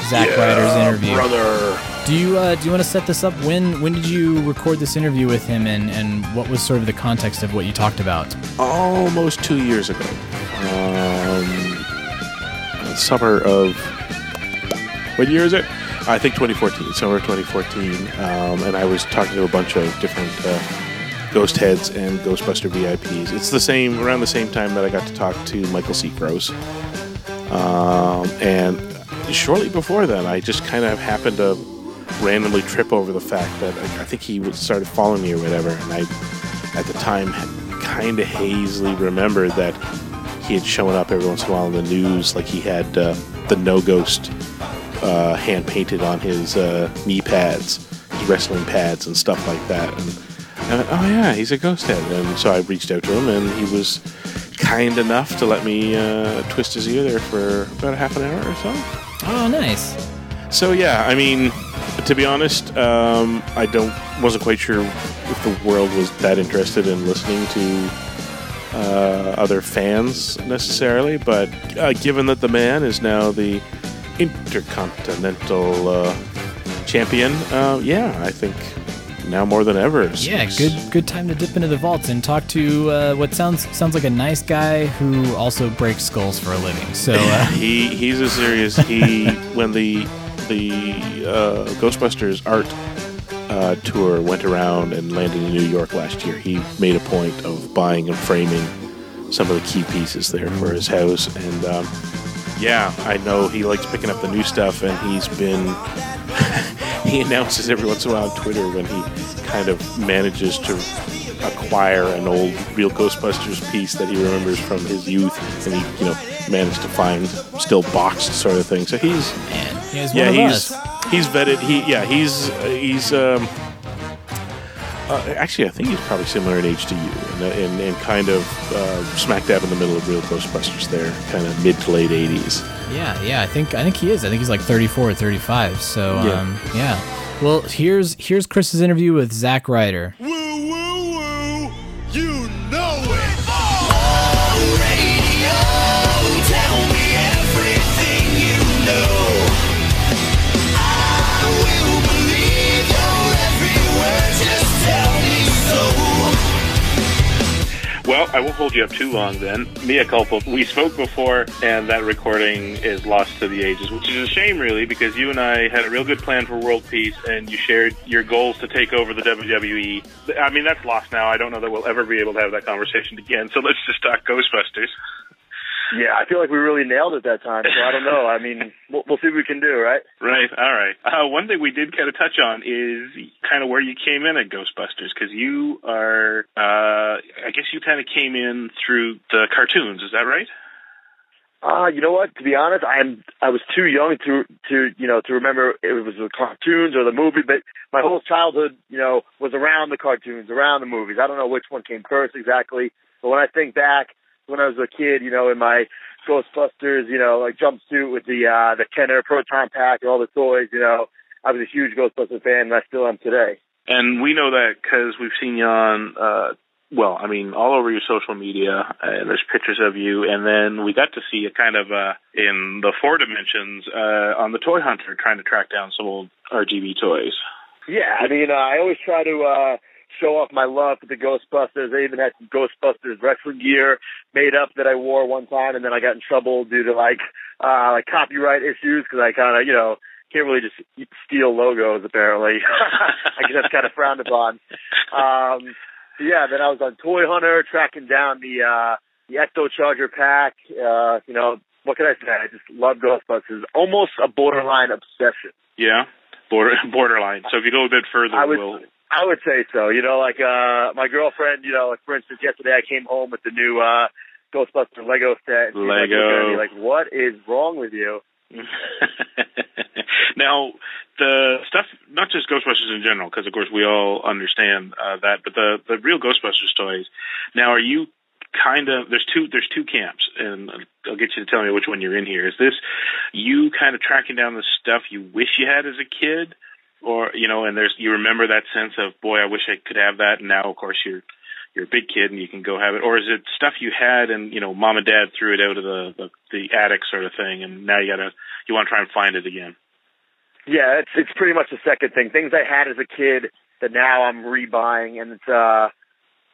Zack Yeah, Ryder's interview. brother. Do you uh, do you want to set this up? When when did you record this interview with him, and and what was sort of the context of what you talked about? almost two years ago. Um, summer of what year is it? I think 2014, summer of 2014. Um, and I was talking to a bunch of different uh, ghost heads and Ghostbuster VIPs. It's the same around the same time that I got to talk to Michael C. Gross. Um, and shortly before then, I just kind of happened to randomly trip over the fact that I, I think he started following me or whatever, and I, at the time, kind of hazily remembered that he had shown up every once in a while in the news, like he had uh, the No Ghost uh, hand painted on his uh, knee pads, his wrestling pads, and stuff like that. And I went, oh yeah, he's a ghost head. And so I reached out to him, and he was kind enough to let me uh, twist his ear there for about half an hour or so. Oh, nice. So yeah, I mean, to be honest, um, I don't wasn't quite sure if the world was that interested in listening to uh, other fans necessarily, but uh, given that the man is now the intercontinental uh, champion, uh, yeah, I think now more than ever. Yeah, good good time to dip into the vaults and talk to uh, what sounds sounds like a nice guy who also breaks skulls for a living. So uh, he he's a serious he when the the uh, Ghostbusters art uh, tour went around and landed in New York last year. He made a point of buying and framing some of the key pieces there for his house, and um, yeah, I know he likes picking up the new stuff, and he's been he announces every once in a while on Twitter when he kind of manages to acquire an old real Ghostbusters piece that he remembers from his youth, and he you know managed to find still boxed sort of thing. So he's he's yeah one of he's us. he's vetted. He yeah he's he's um. Uh, actually, I think he's probably similar in age to you, and, and, and kind of uh, smack dab in the middle of real Ghostbusters there, kind of mid to late 80s. yeah, yeah, I think I think he is. I think he's like 34 or 35. So Yeah. um, yeah. Well, here's here's Chris's interview with Zack Ryder. You I won't hold you up too long then. Mia culpa. We spoke before, and that recording is lost to the ages, which is a shame, really, because you and I had a real good plan for world peace, and you shared your goals to take over the WWE. I mean, that's lost now. I don't know that we'll ever be able to have that conversation again. So let's just talk Ghostbusters. Yeah, I feel like we really nailed it that time. So I don't know. I mean, we'll, we'll see what we can do, right? Right. All right. Uh, one thing we did kind of touch on is kind of where you came in at Ghostbusters because you are, uh, I guess you kind of came in through the cartoons. Is that right? Uh, you know what? To be honest, I am I was too young to to you know to remember it was the cartoons or the movie, but my whole childhood, you know, was around the cartoons, around the movies. I don't know which one came first exactly, but when I think back when I was a kid, you know, in my Ghostbusters, you know, like jumpsuit with the uh the Kenner proton pack and all the toys, you know, I was a huge Ghostbusters fan, and I still am today. And we know that because we've seen you on, uh, well, I mean, all over your social media, and there's pictures of you, and then we got to see you kind of uh, in the four dimensions uh, on the Toy Hunter, trying to track down some old RGB toys. Yeah, I mean, uh, I always try to uh show off my love for the Ghostbusters. I even had some Ghostbusters wrestling gear made up that I wore one time, and then I got in trouble due to like uh like copyright issues because I kind of you know can't really just steal logos apparently. I guess that's kind of frowned upon. Um, yeah, then I was on Toy Hunter tracking down the uh the Ecto Charger pack. Uh, you know, what can I say? I just love Ghostbusters. Almost a borderline obsession. Yeah, border borderline. So if you go a bit further, I we'll. I would say so. You know, like uh my girlfriend. You know, like for instance, yesterday I came home with the new uh Ghostbuster Lego set. And she's like, Lego. at like, what is wrong with you? now, the stuff, not just Ghostbusters in general, because of course we all understand uh, that, but the the real Ghostbusters toys. Now, are you kind of there's two there's two camps, and I'll get you to tell me which one you're in here. Is this you kind of tracking down the stuff you wish you had as a kid, or you know, and there's you remember that sense of boy, I wish I could have that, and now of course you're you're a big kid and you can go have it, or is it stuff you had and you know mom and dad threw it out of the the, the attic sort of thing, and now you gotta you want to try and find it again? Yeah, it's it's pretty much the second thing. Things I had as a kid that now I'm rebuying, and it's uh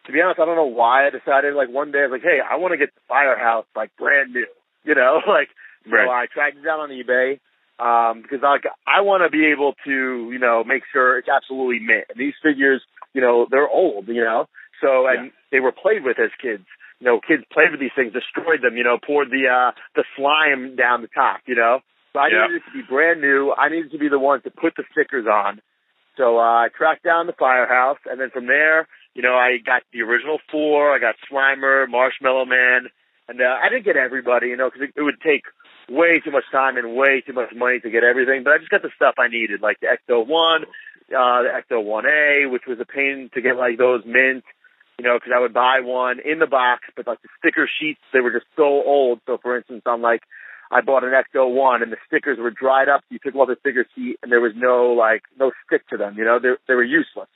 to be honest, I don't know why I decided. Like one day, I was like, hey, I want to get the firehouse like brand new. You know, like so Right. I tracked it down on eBay um, because I I want to be able to you know make sure it's absolutely mint. And these figures, you know, they're old. You know, so and they were played with as kids. You know, kids played with these things, destroyed them. You know, poured the uh the slime down the top. You know. So I Yeah. needed it to be brand new. I needed to be the one to put the stickers on. So uh, I tracked down the firehouse, and then from there, you know, I got the original four. I got Slimer, Marshmallow Man, and uh, I didn't get everybody, you know, because it, it would take way too much time and way too much money to get everything. But I just got the stuff I needed, like the Ecto One, uh, the Ecto One A, which was a pain to get like those mint, you know, because I would buy one in the box, but like the sticker sheets, they were just so old. So for instance, I'm like I bought an Ecto One, and the stickers were dried up. You took all the sticker sheet, and there was no like no stick to them. You know, they they were useless.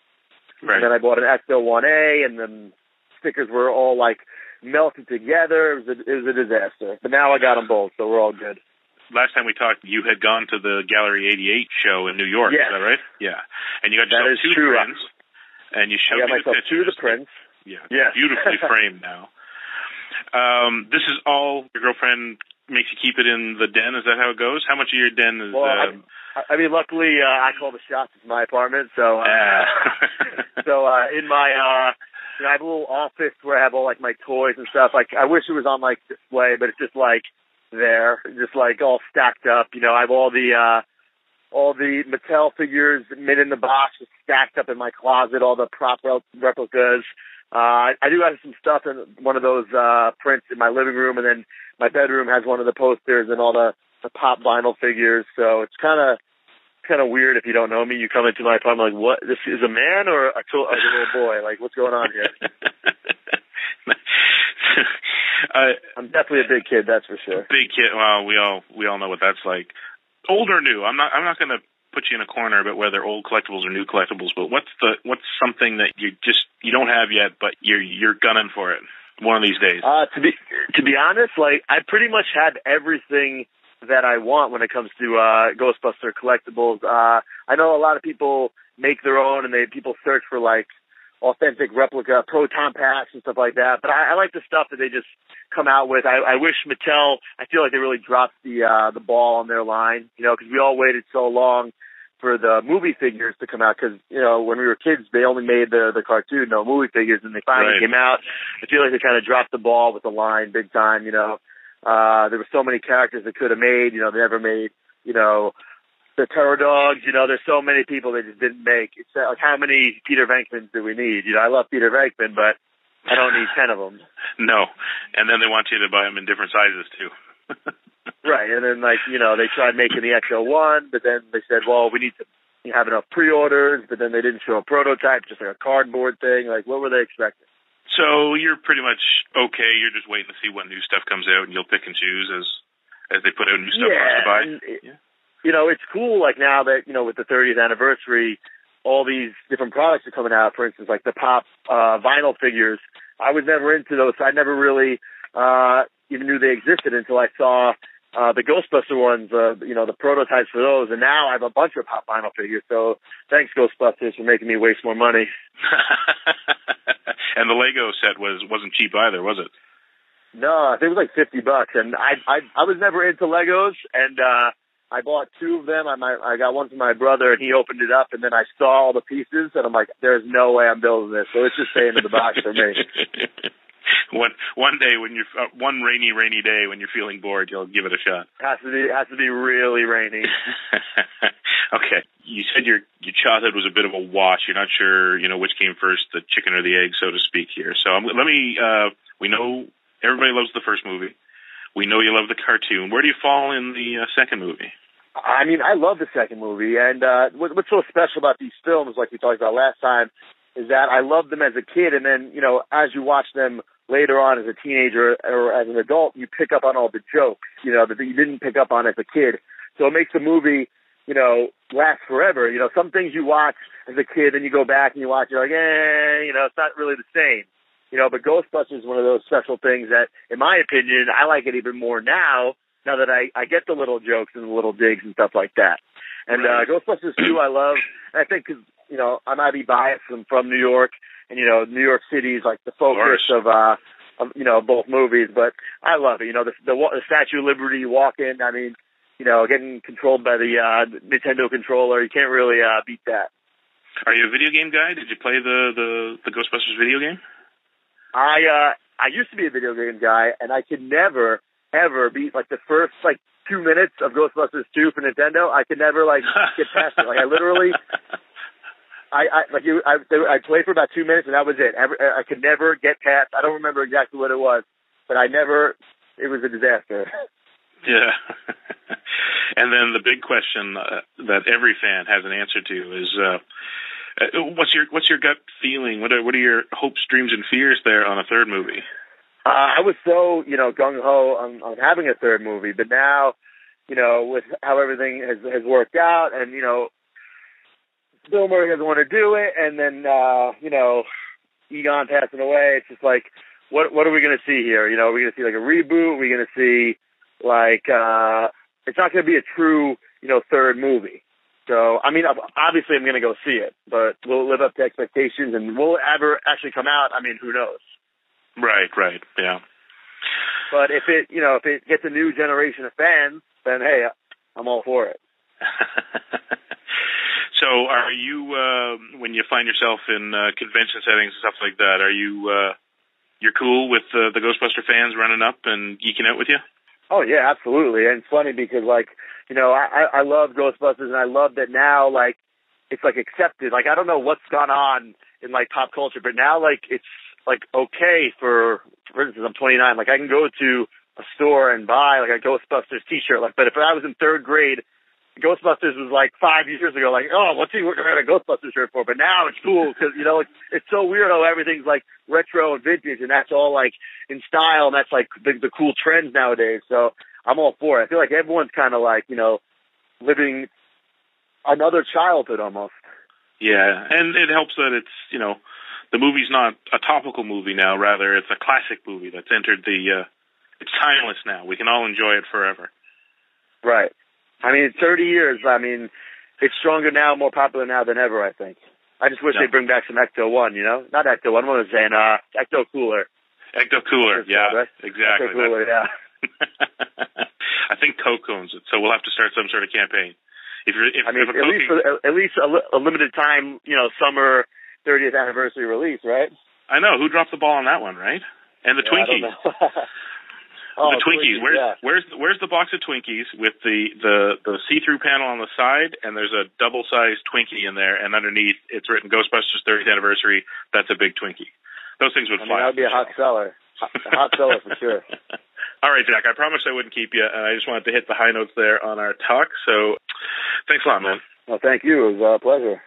Right. And then I bought an Ecto One A, and then stickers were all like melted together. It was a, it was a disaster. But now I got them both, so we're all good. Last time we talked, you had gone to the Gallery 88 show in New York. Yes. Is that right? Yeah. And you got That yourself is two true. prints, and you I showed got me the myself pictures. two the prints. Yeah. Yes. Beautifully framed now. Um, this is all your girlfriend makes you keep it in the den. Is that how it goes? How much of your den is? Well, um, I, I mean, luckily uh, I call the shots. It's my apartment, so uh, so uh, in my uh, I have a little office where I have all like my toys and stuff. Like I wish it was on like display, but it's just like there, just like all stacked up. You know, I have all the uh, all the Mattel figures made in the box, just stacked up in my closet. All the prop replicas. Uh, I do have some stuff in one of those uh, prints in my living room, and then my bedroom has one of the posters and all the, the pop vinyl figures. So it's kind of kind of weird if you don't know me. You come into my apartment like, what? This is a man or a, to- a little boy? Like, what's going on here? I'm definitely a big kid, that's for sure. big kid. Well, we all we all know what that's like. Old or new? I'm not. I'm not going to put you in a corner about whether old collectibles or new collectibles. But what's the what's something that you just you don't have yet, but you're you're gunning for it one of these days? Uh, to be to be honest, like I pretty much have everything that I want when it comes to uh, Ghostbuster collectibles. Uh, I know a lot of people make their own, and they people search for like authentic replica proton packs and stuff like that. But I, I like the stuff that they just come out with. I, I wish Mattel. I feel like they really dropped the uh, the ball on their line. You know, because we all waited so long for the movie figures to come out. Because you know, when we were kids, they only made the the cartoon, no movie figures, and they finally Right. came out. I feel like they kind of dropped the ball with the line big time. You know, uh, there were so many characters they could have made. You know, they never made. You know. The Terror Dogs, you know, there's so many people they just didn't make. It's uh, like how many Peter Venkmans do we need? You know, I love Peter Venkman, but I don't need ten of them. No. And then they want you to buy them in different sizes too. Right, and then like you know they tried making the Ecto One, but then they said, well, we need to have enough pre-orders, but then they didn't show a prototype, just like a cardboard thing. Like, what were they expecting? So you're pretty much okay. You're just waiting to see what new stuff comes out, and you'll pick and choose as as they put out new stuff for us to buy. it- you know, it's cool. Like now that you know, with the 30th anniversary, all these different products are coming out. For instance, like the pop uh, vinyl figures. I was never into those. So I never really uh, even knew they existed until I saw uh, the Ghostbuster ones. Uh, you know, the prototypes for those, and now I have a bunch of pop vinyl figures. So thanks, Ghostbusters, for making me waste more money. and the Lego set was wasn't cheap either, was it? No, I think it was like fifty bucks, and I I I was never into Legos, and uh I bought two of them. I my I got one for my brother, and he opened it up, and then I saw all the pieces, and I'm like, "There's no way I'm building this." So it's just staying in the box for me. one one day when you're uh, one rainy rainy day when you're feeling bored, you'll give it a shot. Has to be has to be really rainy. okay, you said your your childhood was a bit of a wash. You're not sure, you know, which came first, the chicken or the egg, so to speak. Here, so um, let me. Uh, we know everybody loves the first movie. We know you love the cartoon. Where do you fall in the uh, second movie? I mean, I love the second movie, and uh, what, what's so special about these films, like we talked about last time, is that I loved them as a kid, and then you know, as you watch them later on as a teenager or as an adult, you pick up on all the jokes, you know, that you didn't pick up on as a kid. So it makes the movie, you know, last forever. You know, some things you watch as a kid, and you go back and you watch, you're like, eh, you know, it's not really the same. You know, but Ghostbusters is one of those special things that, in my opinion, I like it even more now. Now that I I get the little jokes and the little digs and stuff like that. And uh, Ghostbusters 2, I love. And I think 'cause, you know I might be biased. I'm from New York, and you know New York City is like the focus of uh of you know both movies. But I love it. You know the the, the Statue of Liberty you walk in. I mean, you know, getting controlled by the uh, Nintendo controller, you can't really uh, beat that. Are you a video game guy? Did you play the the, the Ghostbusters video game? I uh I used to be a video game guy and I could never ever beat like the first like two minutes of Ghostbusters 2 for Nintendo, I could never like get past it. Like I literally, I, I like you, I, I played for about two minutes and that was it. Every, I could never get past. I don't remember exactly what it was, but I never. It was a disaster. Yeah. and then the big question uh, that every fan has an answer to is, uh, uh, what's your what's your gut feeling? What are what are your hopes, dreams, and fears there on a third movie? Uh, I was so, you know, gung ho on, on having a third movie, but now, you know, with how everything has has worked out, and you know, Bill Murray doesn't want to do it, and then uh, you know, Egon passing away. It's just like, what what are we going to see here? You know, are we going to see like a reboot? Are we going to see like uh, it's not going to be a true, you know, third movie. So, I mean, ob- obviously, I'm going to go see it, but will it live up to expectations, and will it ever actually come out? I mean, who knows? Right, right, yeah. But if it, you know, if it gets a new generation of fans, then hey, I'm all for it. So, are you uh, when you find yourself in uh, convention settings and stuff like that? Are you uh, you're cool with uh, the Ghostbuster fans running up and geeking out with you? Oh yeah, absolutely. And it's funny because like, you know, I, I love Ghostbusters and I love that now like it's like accepted. Like I don't know what's gone on in like pop culture, but now like it's like okay for for instance I'm 29. Like I can go to a store and buy like a Ghostbusters T-shirt. Like, but if I was in third grade, Ghostbusters was like five years ago. Like, oh, what's he wearing a Ghostbusters shirt for? But now it's cool because you know it's, it's so weird how everything's like retro and vintage, and that's all like in style, and that's like the, the cool trends nowadays. So I'm all for it. I feel like everyone's kind of like you know living another childhood almost. Yeah, and it helps that it's you know the movie's not a topical movie now. Rather, it's a classic movie that's entered the. Uh, it's timeless now. We can all enjoy it forever. Right. I mean, 30 years. I mean, it's stronger now, more popular now than ever. I think. I just wish Yeah. they'd bring back some Ecto One. You know, not Ecto One. What was saying? Uh, Ecto Cooler. Ecto Cooler, yeah, right. exactly. Ecto Cooler. Yeah. I think Coke owns it, so we'll have to start some sort of campaign. If you're, if, I mean, if at least for at least a, li- a limited time. You know, summer 30th anniversary release, right? I know who dropped the ball on that one, right? And the Yeah, I don't Twinkies. know. oh, the Twinkies. Where's yeah. where's where's the box of Twinkies with the the the see through panel on the side, and there's a double sized Twinkie in there, and underneath it's written Ghostbusters 30th anniversary. That's a big Twinkie. Those things would I mean, fly. that would be a hot seller. Hot, a hot seller for sure. All right, Jack. I promised I wouldn't keep you, and I just wanted to hit the high notes there on our talk. So, thanks a lot, man. Well, thank you. It was a pleasure.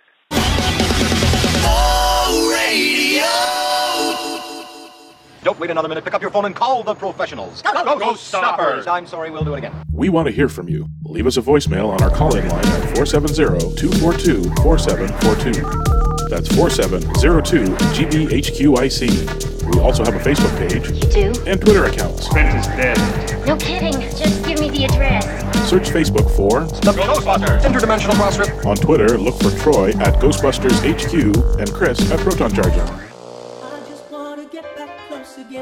Don't wait another minute. Pick up your phone and call the professionals. Go, go, go, stoppers! I'm sorry, we'll do it again. We want to hear from you. Leave us a voicemail on our call-in line at 470-242-4742. That's 4702-GBHQIC. We also have a Facebook page do? and Twitter accounts. Spence is dead. No kidding. Just give me the address. Search Facebook for The Ghostbusters! Interdimensional cross-rip. On Twitter, look for Troy at Ghostbusters HQ and Chris at Proton Charger.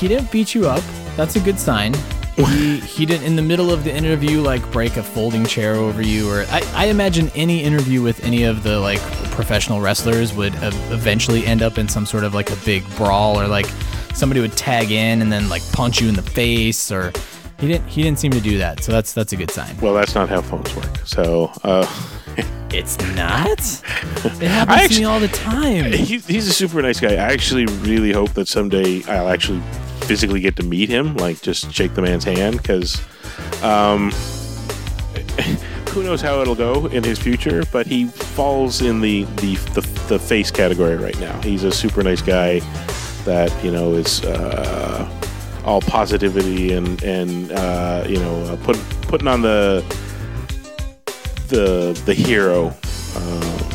he didn't beat you up. That's a good sign. He he didn't in the middle of the interview like break a folding chair over you or I, I imagine any interview with any of the like professional wrestlers would uh, eventually end up in some sort of like a big brawl or like somebody would tag in and then like punch you in the face or he didn't he didn't seem to do that so that's that's a good sign. Well, that's not how phones work. So, uh, it's not. It happens to me all the time. He, he's a super nice guy. I actually really hope that someday I'll actually physically get to meet him, like just shake the man's hand, because um, who knows how it'll go in his future. But he falls in the the, the the face category right now. He's a super nice guy that you know is. Uh, all positivity and and uh, you know uh, put, putting on the the the hero uh,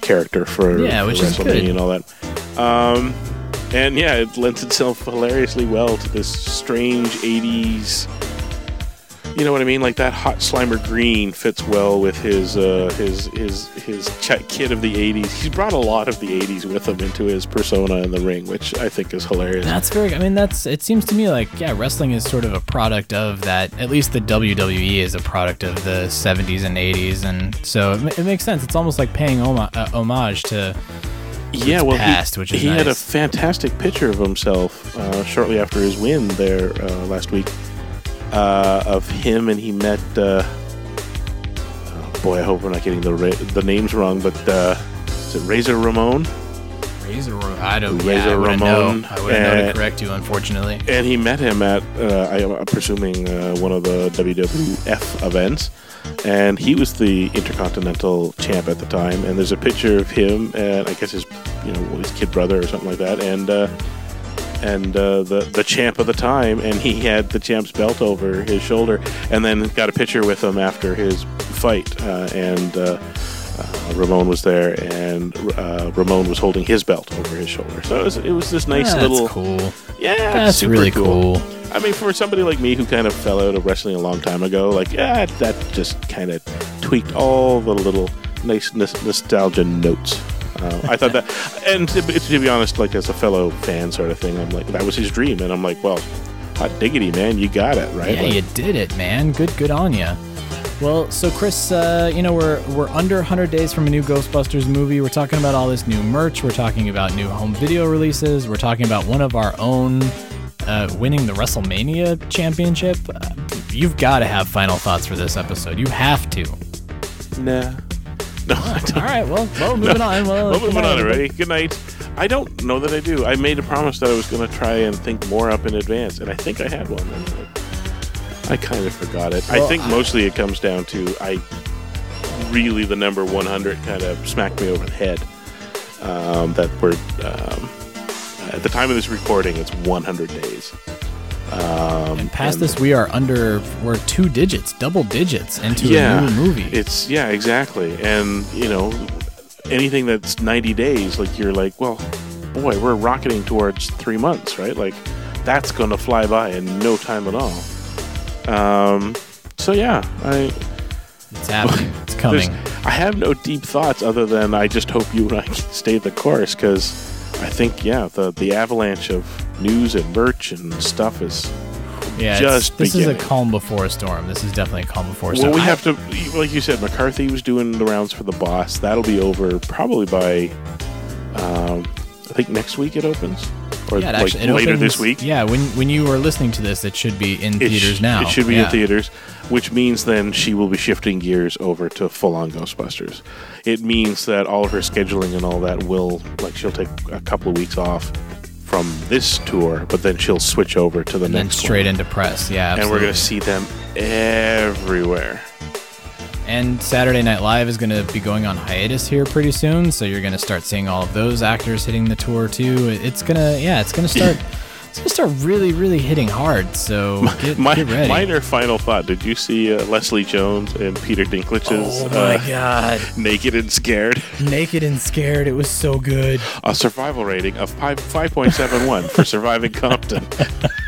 character for, Yeah, for WrestleMania and all that. Um, and yeah, it lends itself hilariously well to this strange '80s You know what I mean? Like that hot Slimer green fits well with his uh, his his his ch- kid of the '80s. He's brought a lot of the '80s with him into his persona in the ring, which I think is hilarious. That's very. I mean, that's. It seems to me like yeah, wrestling is sort of a product of that. At least the WWE is a product of the '70s and '80s, and so it, it makes sense. It's almost like paying homa- uh, homage to yeah, well, past, he, which is he had a fantastic picture of himself uh, shortly after his win there uh, last week uh, of him, and he met. Uh, oh boy, I hope we're not getting the ra- the names wrong, but uh, is it Razor Ramon? Razor. Ro- I don't. Razor yeah, I Ramon, know. I wouldn't know to correct you, unfortunately. And he met him at, uh, I, I'm presuming, uh, one of the WWF events. And he was the Intercontinental Champ at the time. And there's a picture of him and I guess his, you know, his kid brother or something like that. And uh, and uh, the the champ of the time. And he had the champ's belt over his shoulder. And then got a picture with him after his fight. Uh, and uh, Ramon was there, and uh, Ramon was holding his belt over his shoulder. So it was, it was this nice That's little cool. yeah, That's super really cool. I mean, for somebody like me who kind of fell out of wrestling a long time ago, like yeah, that just kind of tweaked all the little nice nos- nostalgia notes. Uh, I thought that, and to, be- to be honest, like as a fellow fan, sort of thing, I'm like that was his dream, and I'm like, well, hot diggity, man, you got it right. Yeah, Like, you did it, man. Good, good on you. Well, so Chris, uh, you know we're we're under 100 days from a new Ghostbusters movie. We're talking about all this new merch. We're talking about new home video releases. We're talking about one of our own uh, winning the WrestleMania championship. Uh, you've got to have final thoughts for this episode. You have to. Nah. No. All right. Well, well, moving on. Well, Well, moving on everybody. already. Good night. I don't know that I do. I made a promise that I was going to try and think more up in advance, and I think I had one. And I, I kind of forgot it. I think mostly it comes down to I really the number 100 kind of smacked me over the head. Um, that we're um, at the time of this recording, it's 100 days. Um, And past and- this, we are under we're two digits, double digits into yeah, a new movie. It's yeah, exactly. And you know, anything that's 90 days, like you're like, well, boy, we're rocketing towards three months, right? Like that's going to fly by in no time at all. Um, so yeah, I. It's happening. It's coming. I have no deep thoughts other than I just hope you and I stay the course because I think yeah, the the avalanche of news and merch and stuff is Yeah, just this beginning. is a calm before a storm. This is definitely a calm before a storm. Well, we have to, like you said, McCarthy was doing the rounds for the boss. That'll be over probably by, um, I think next week it opens, or yeah, like actually, later opens- this week. Yeah, when when you are listening to this, it should be in It theaters sh- now. It should be Yeah. in theaters, which means then she will be shifting gears over to full on Ghostbusters. It means that all of her scheduling and all that will, like, she'll take a couple of weeks off from this tour, but then she'll switch over to the And then next straight one. into press. Yeah, and we're going to see them everywhere. And Saturday Night Live is going to be going on hiatus here pretty soon, so you're going to start seeing all of those actors hitting the tour too. It's gonna, yeah, it's gonna start. it's gonna start really, really hitting hard. So get, My, get ready. minor final thought. Did you see uh, Leslie Jones and Peter Dinklage's Oh my uh, God. Naked and Scared? Naked and scared. It was so good. A survival rating of 5, 5.71 for surviving Compton.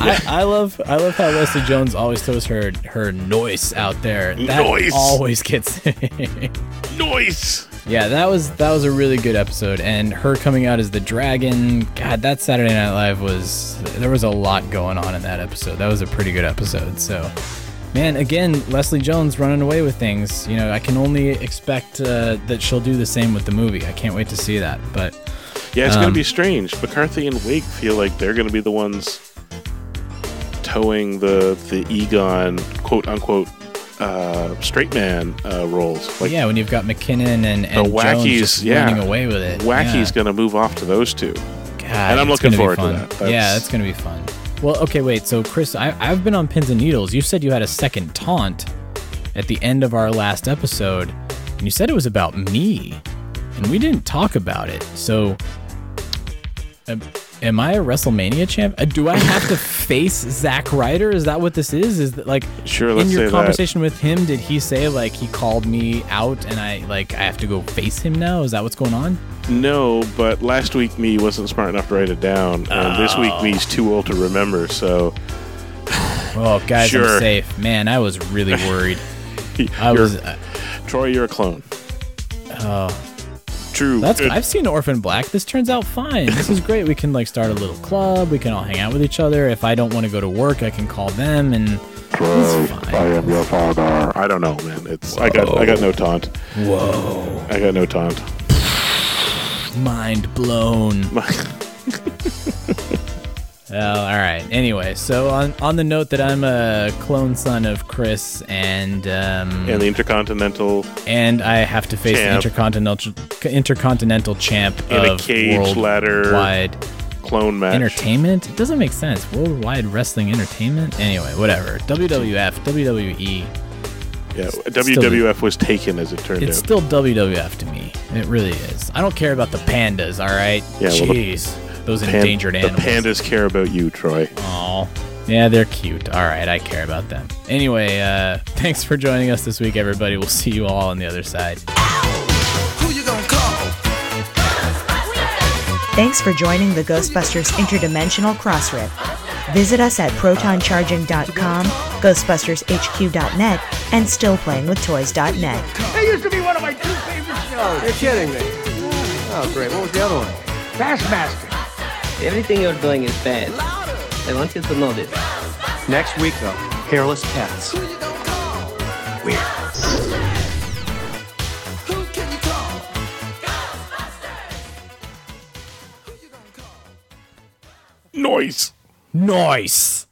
I, I love I love how Leslie Jones always throws her her noise out there. That Noise. always gets Noise. Yeah, that was that was a really good episode, and her coming out as the dragon. God, that Saturday Night Live was there was a lot going on in that episode. That was a pretty good episode. So, man, again, Leslie Jones running away with things. You know, I can only expect uh, that she'll do the same with the movie. I can't wait to see that. But Yeah, it's going um, to be strange. McCarthy and Wake feel like they're going to be the ones towing the the Egon quote unquote uh, straight man uh, roles. Like yeah, when you've got McKinnon and, the and Jones wackies, just yeah, running away with it. Wacky's yeah. going to move off to those two, God, and I'm looking forward to that. That's- yeah, that's gonna be fun. Well, okay, wait. So, Chris, I, I've been on pins and needles. You said you had a second taunt at the end of our last episode, and you said it was about me, and we didn't talk about it. So, am, am I a WrestleMania champ? Uh, do I have to face Zack Ryder? Is that what this is? Is that like Sure, in let's your say that. conversation with him? Did he say like he called me out and I like I have to go face him now? Is that what's going on? No, but last week me wasn't smart enough to write it down, and this week Oh. me's too old to remember. So Oh, guys, Sure. I'm safe. Man, I was really worried. I You're- was. Uh, Troy, you're a clone. oh, True. that's. Good. I've seen Orphan Black. This turns out fine. This is great. We can like start a little club. We can all hang out with each other. If I don't want to go to work, I can call them and. It's fine. I am your father. I don't know, man. It's I got I got no taunt. Whoa. I got no taunt. Mind blown. Well, all right. Anyway, so on on the note that I'm a clone son of Chris, and um, And the intercontinental and I have to face Champ. the intercontinental intercontinental champ in a of cage ladder worldwide clone match. entertainment. It doesn't make sense. Worldwide wrestling entertainment. Anyway, whatever. WWF, WWE. Yeah, still- WWF was taken as it turned It's out. still WWF to me. It really is. I don't care about the pandas. All right. Yeah, well, the- Jeez, those Pan- endangered the pandas care about you, Troy. Aw. Yeah, they're cute. All right, I care about them. Anyway, uh, thanks for joining us this week, everybody. We'll see you all on the other side. Thanks for joining the Ghostbusters Interdimensional Crossrip. Visit us at protoncharging.com, ghostbustershq.net, and stillplayingwithtoys.net. That used to be one of my two favorite shows. You're kidding me. Oh, great. What was the other one? Bassmaster. Everything you're doing is bad. I want you to know this. Next week, though, hairless cats. Weird. Noise. Nice.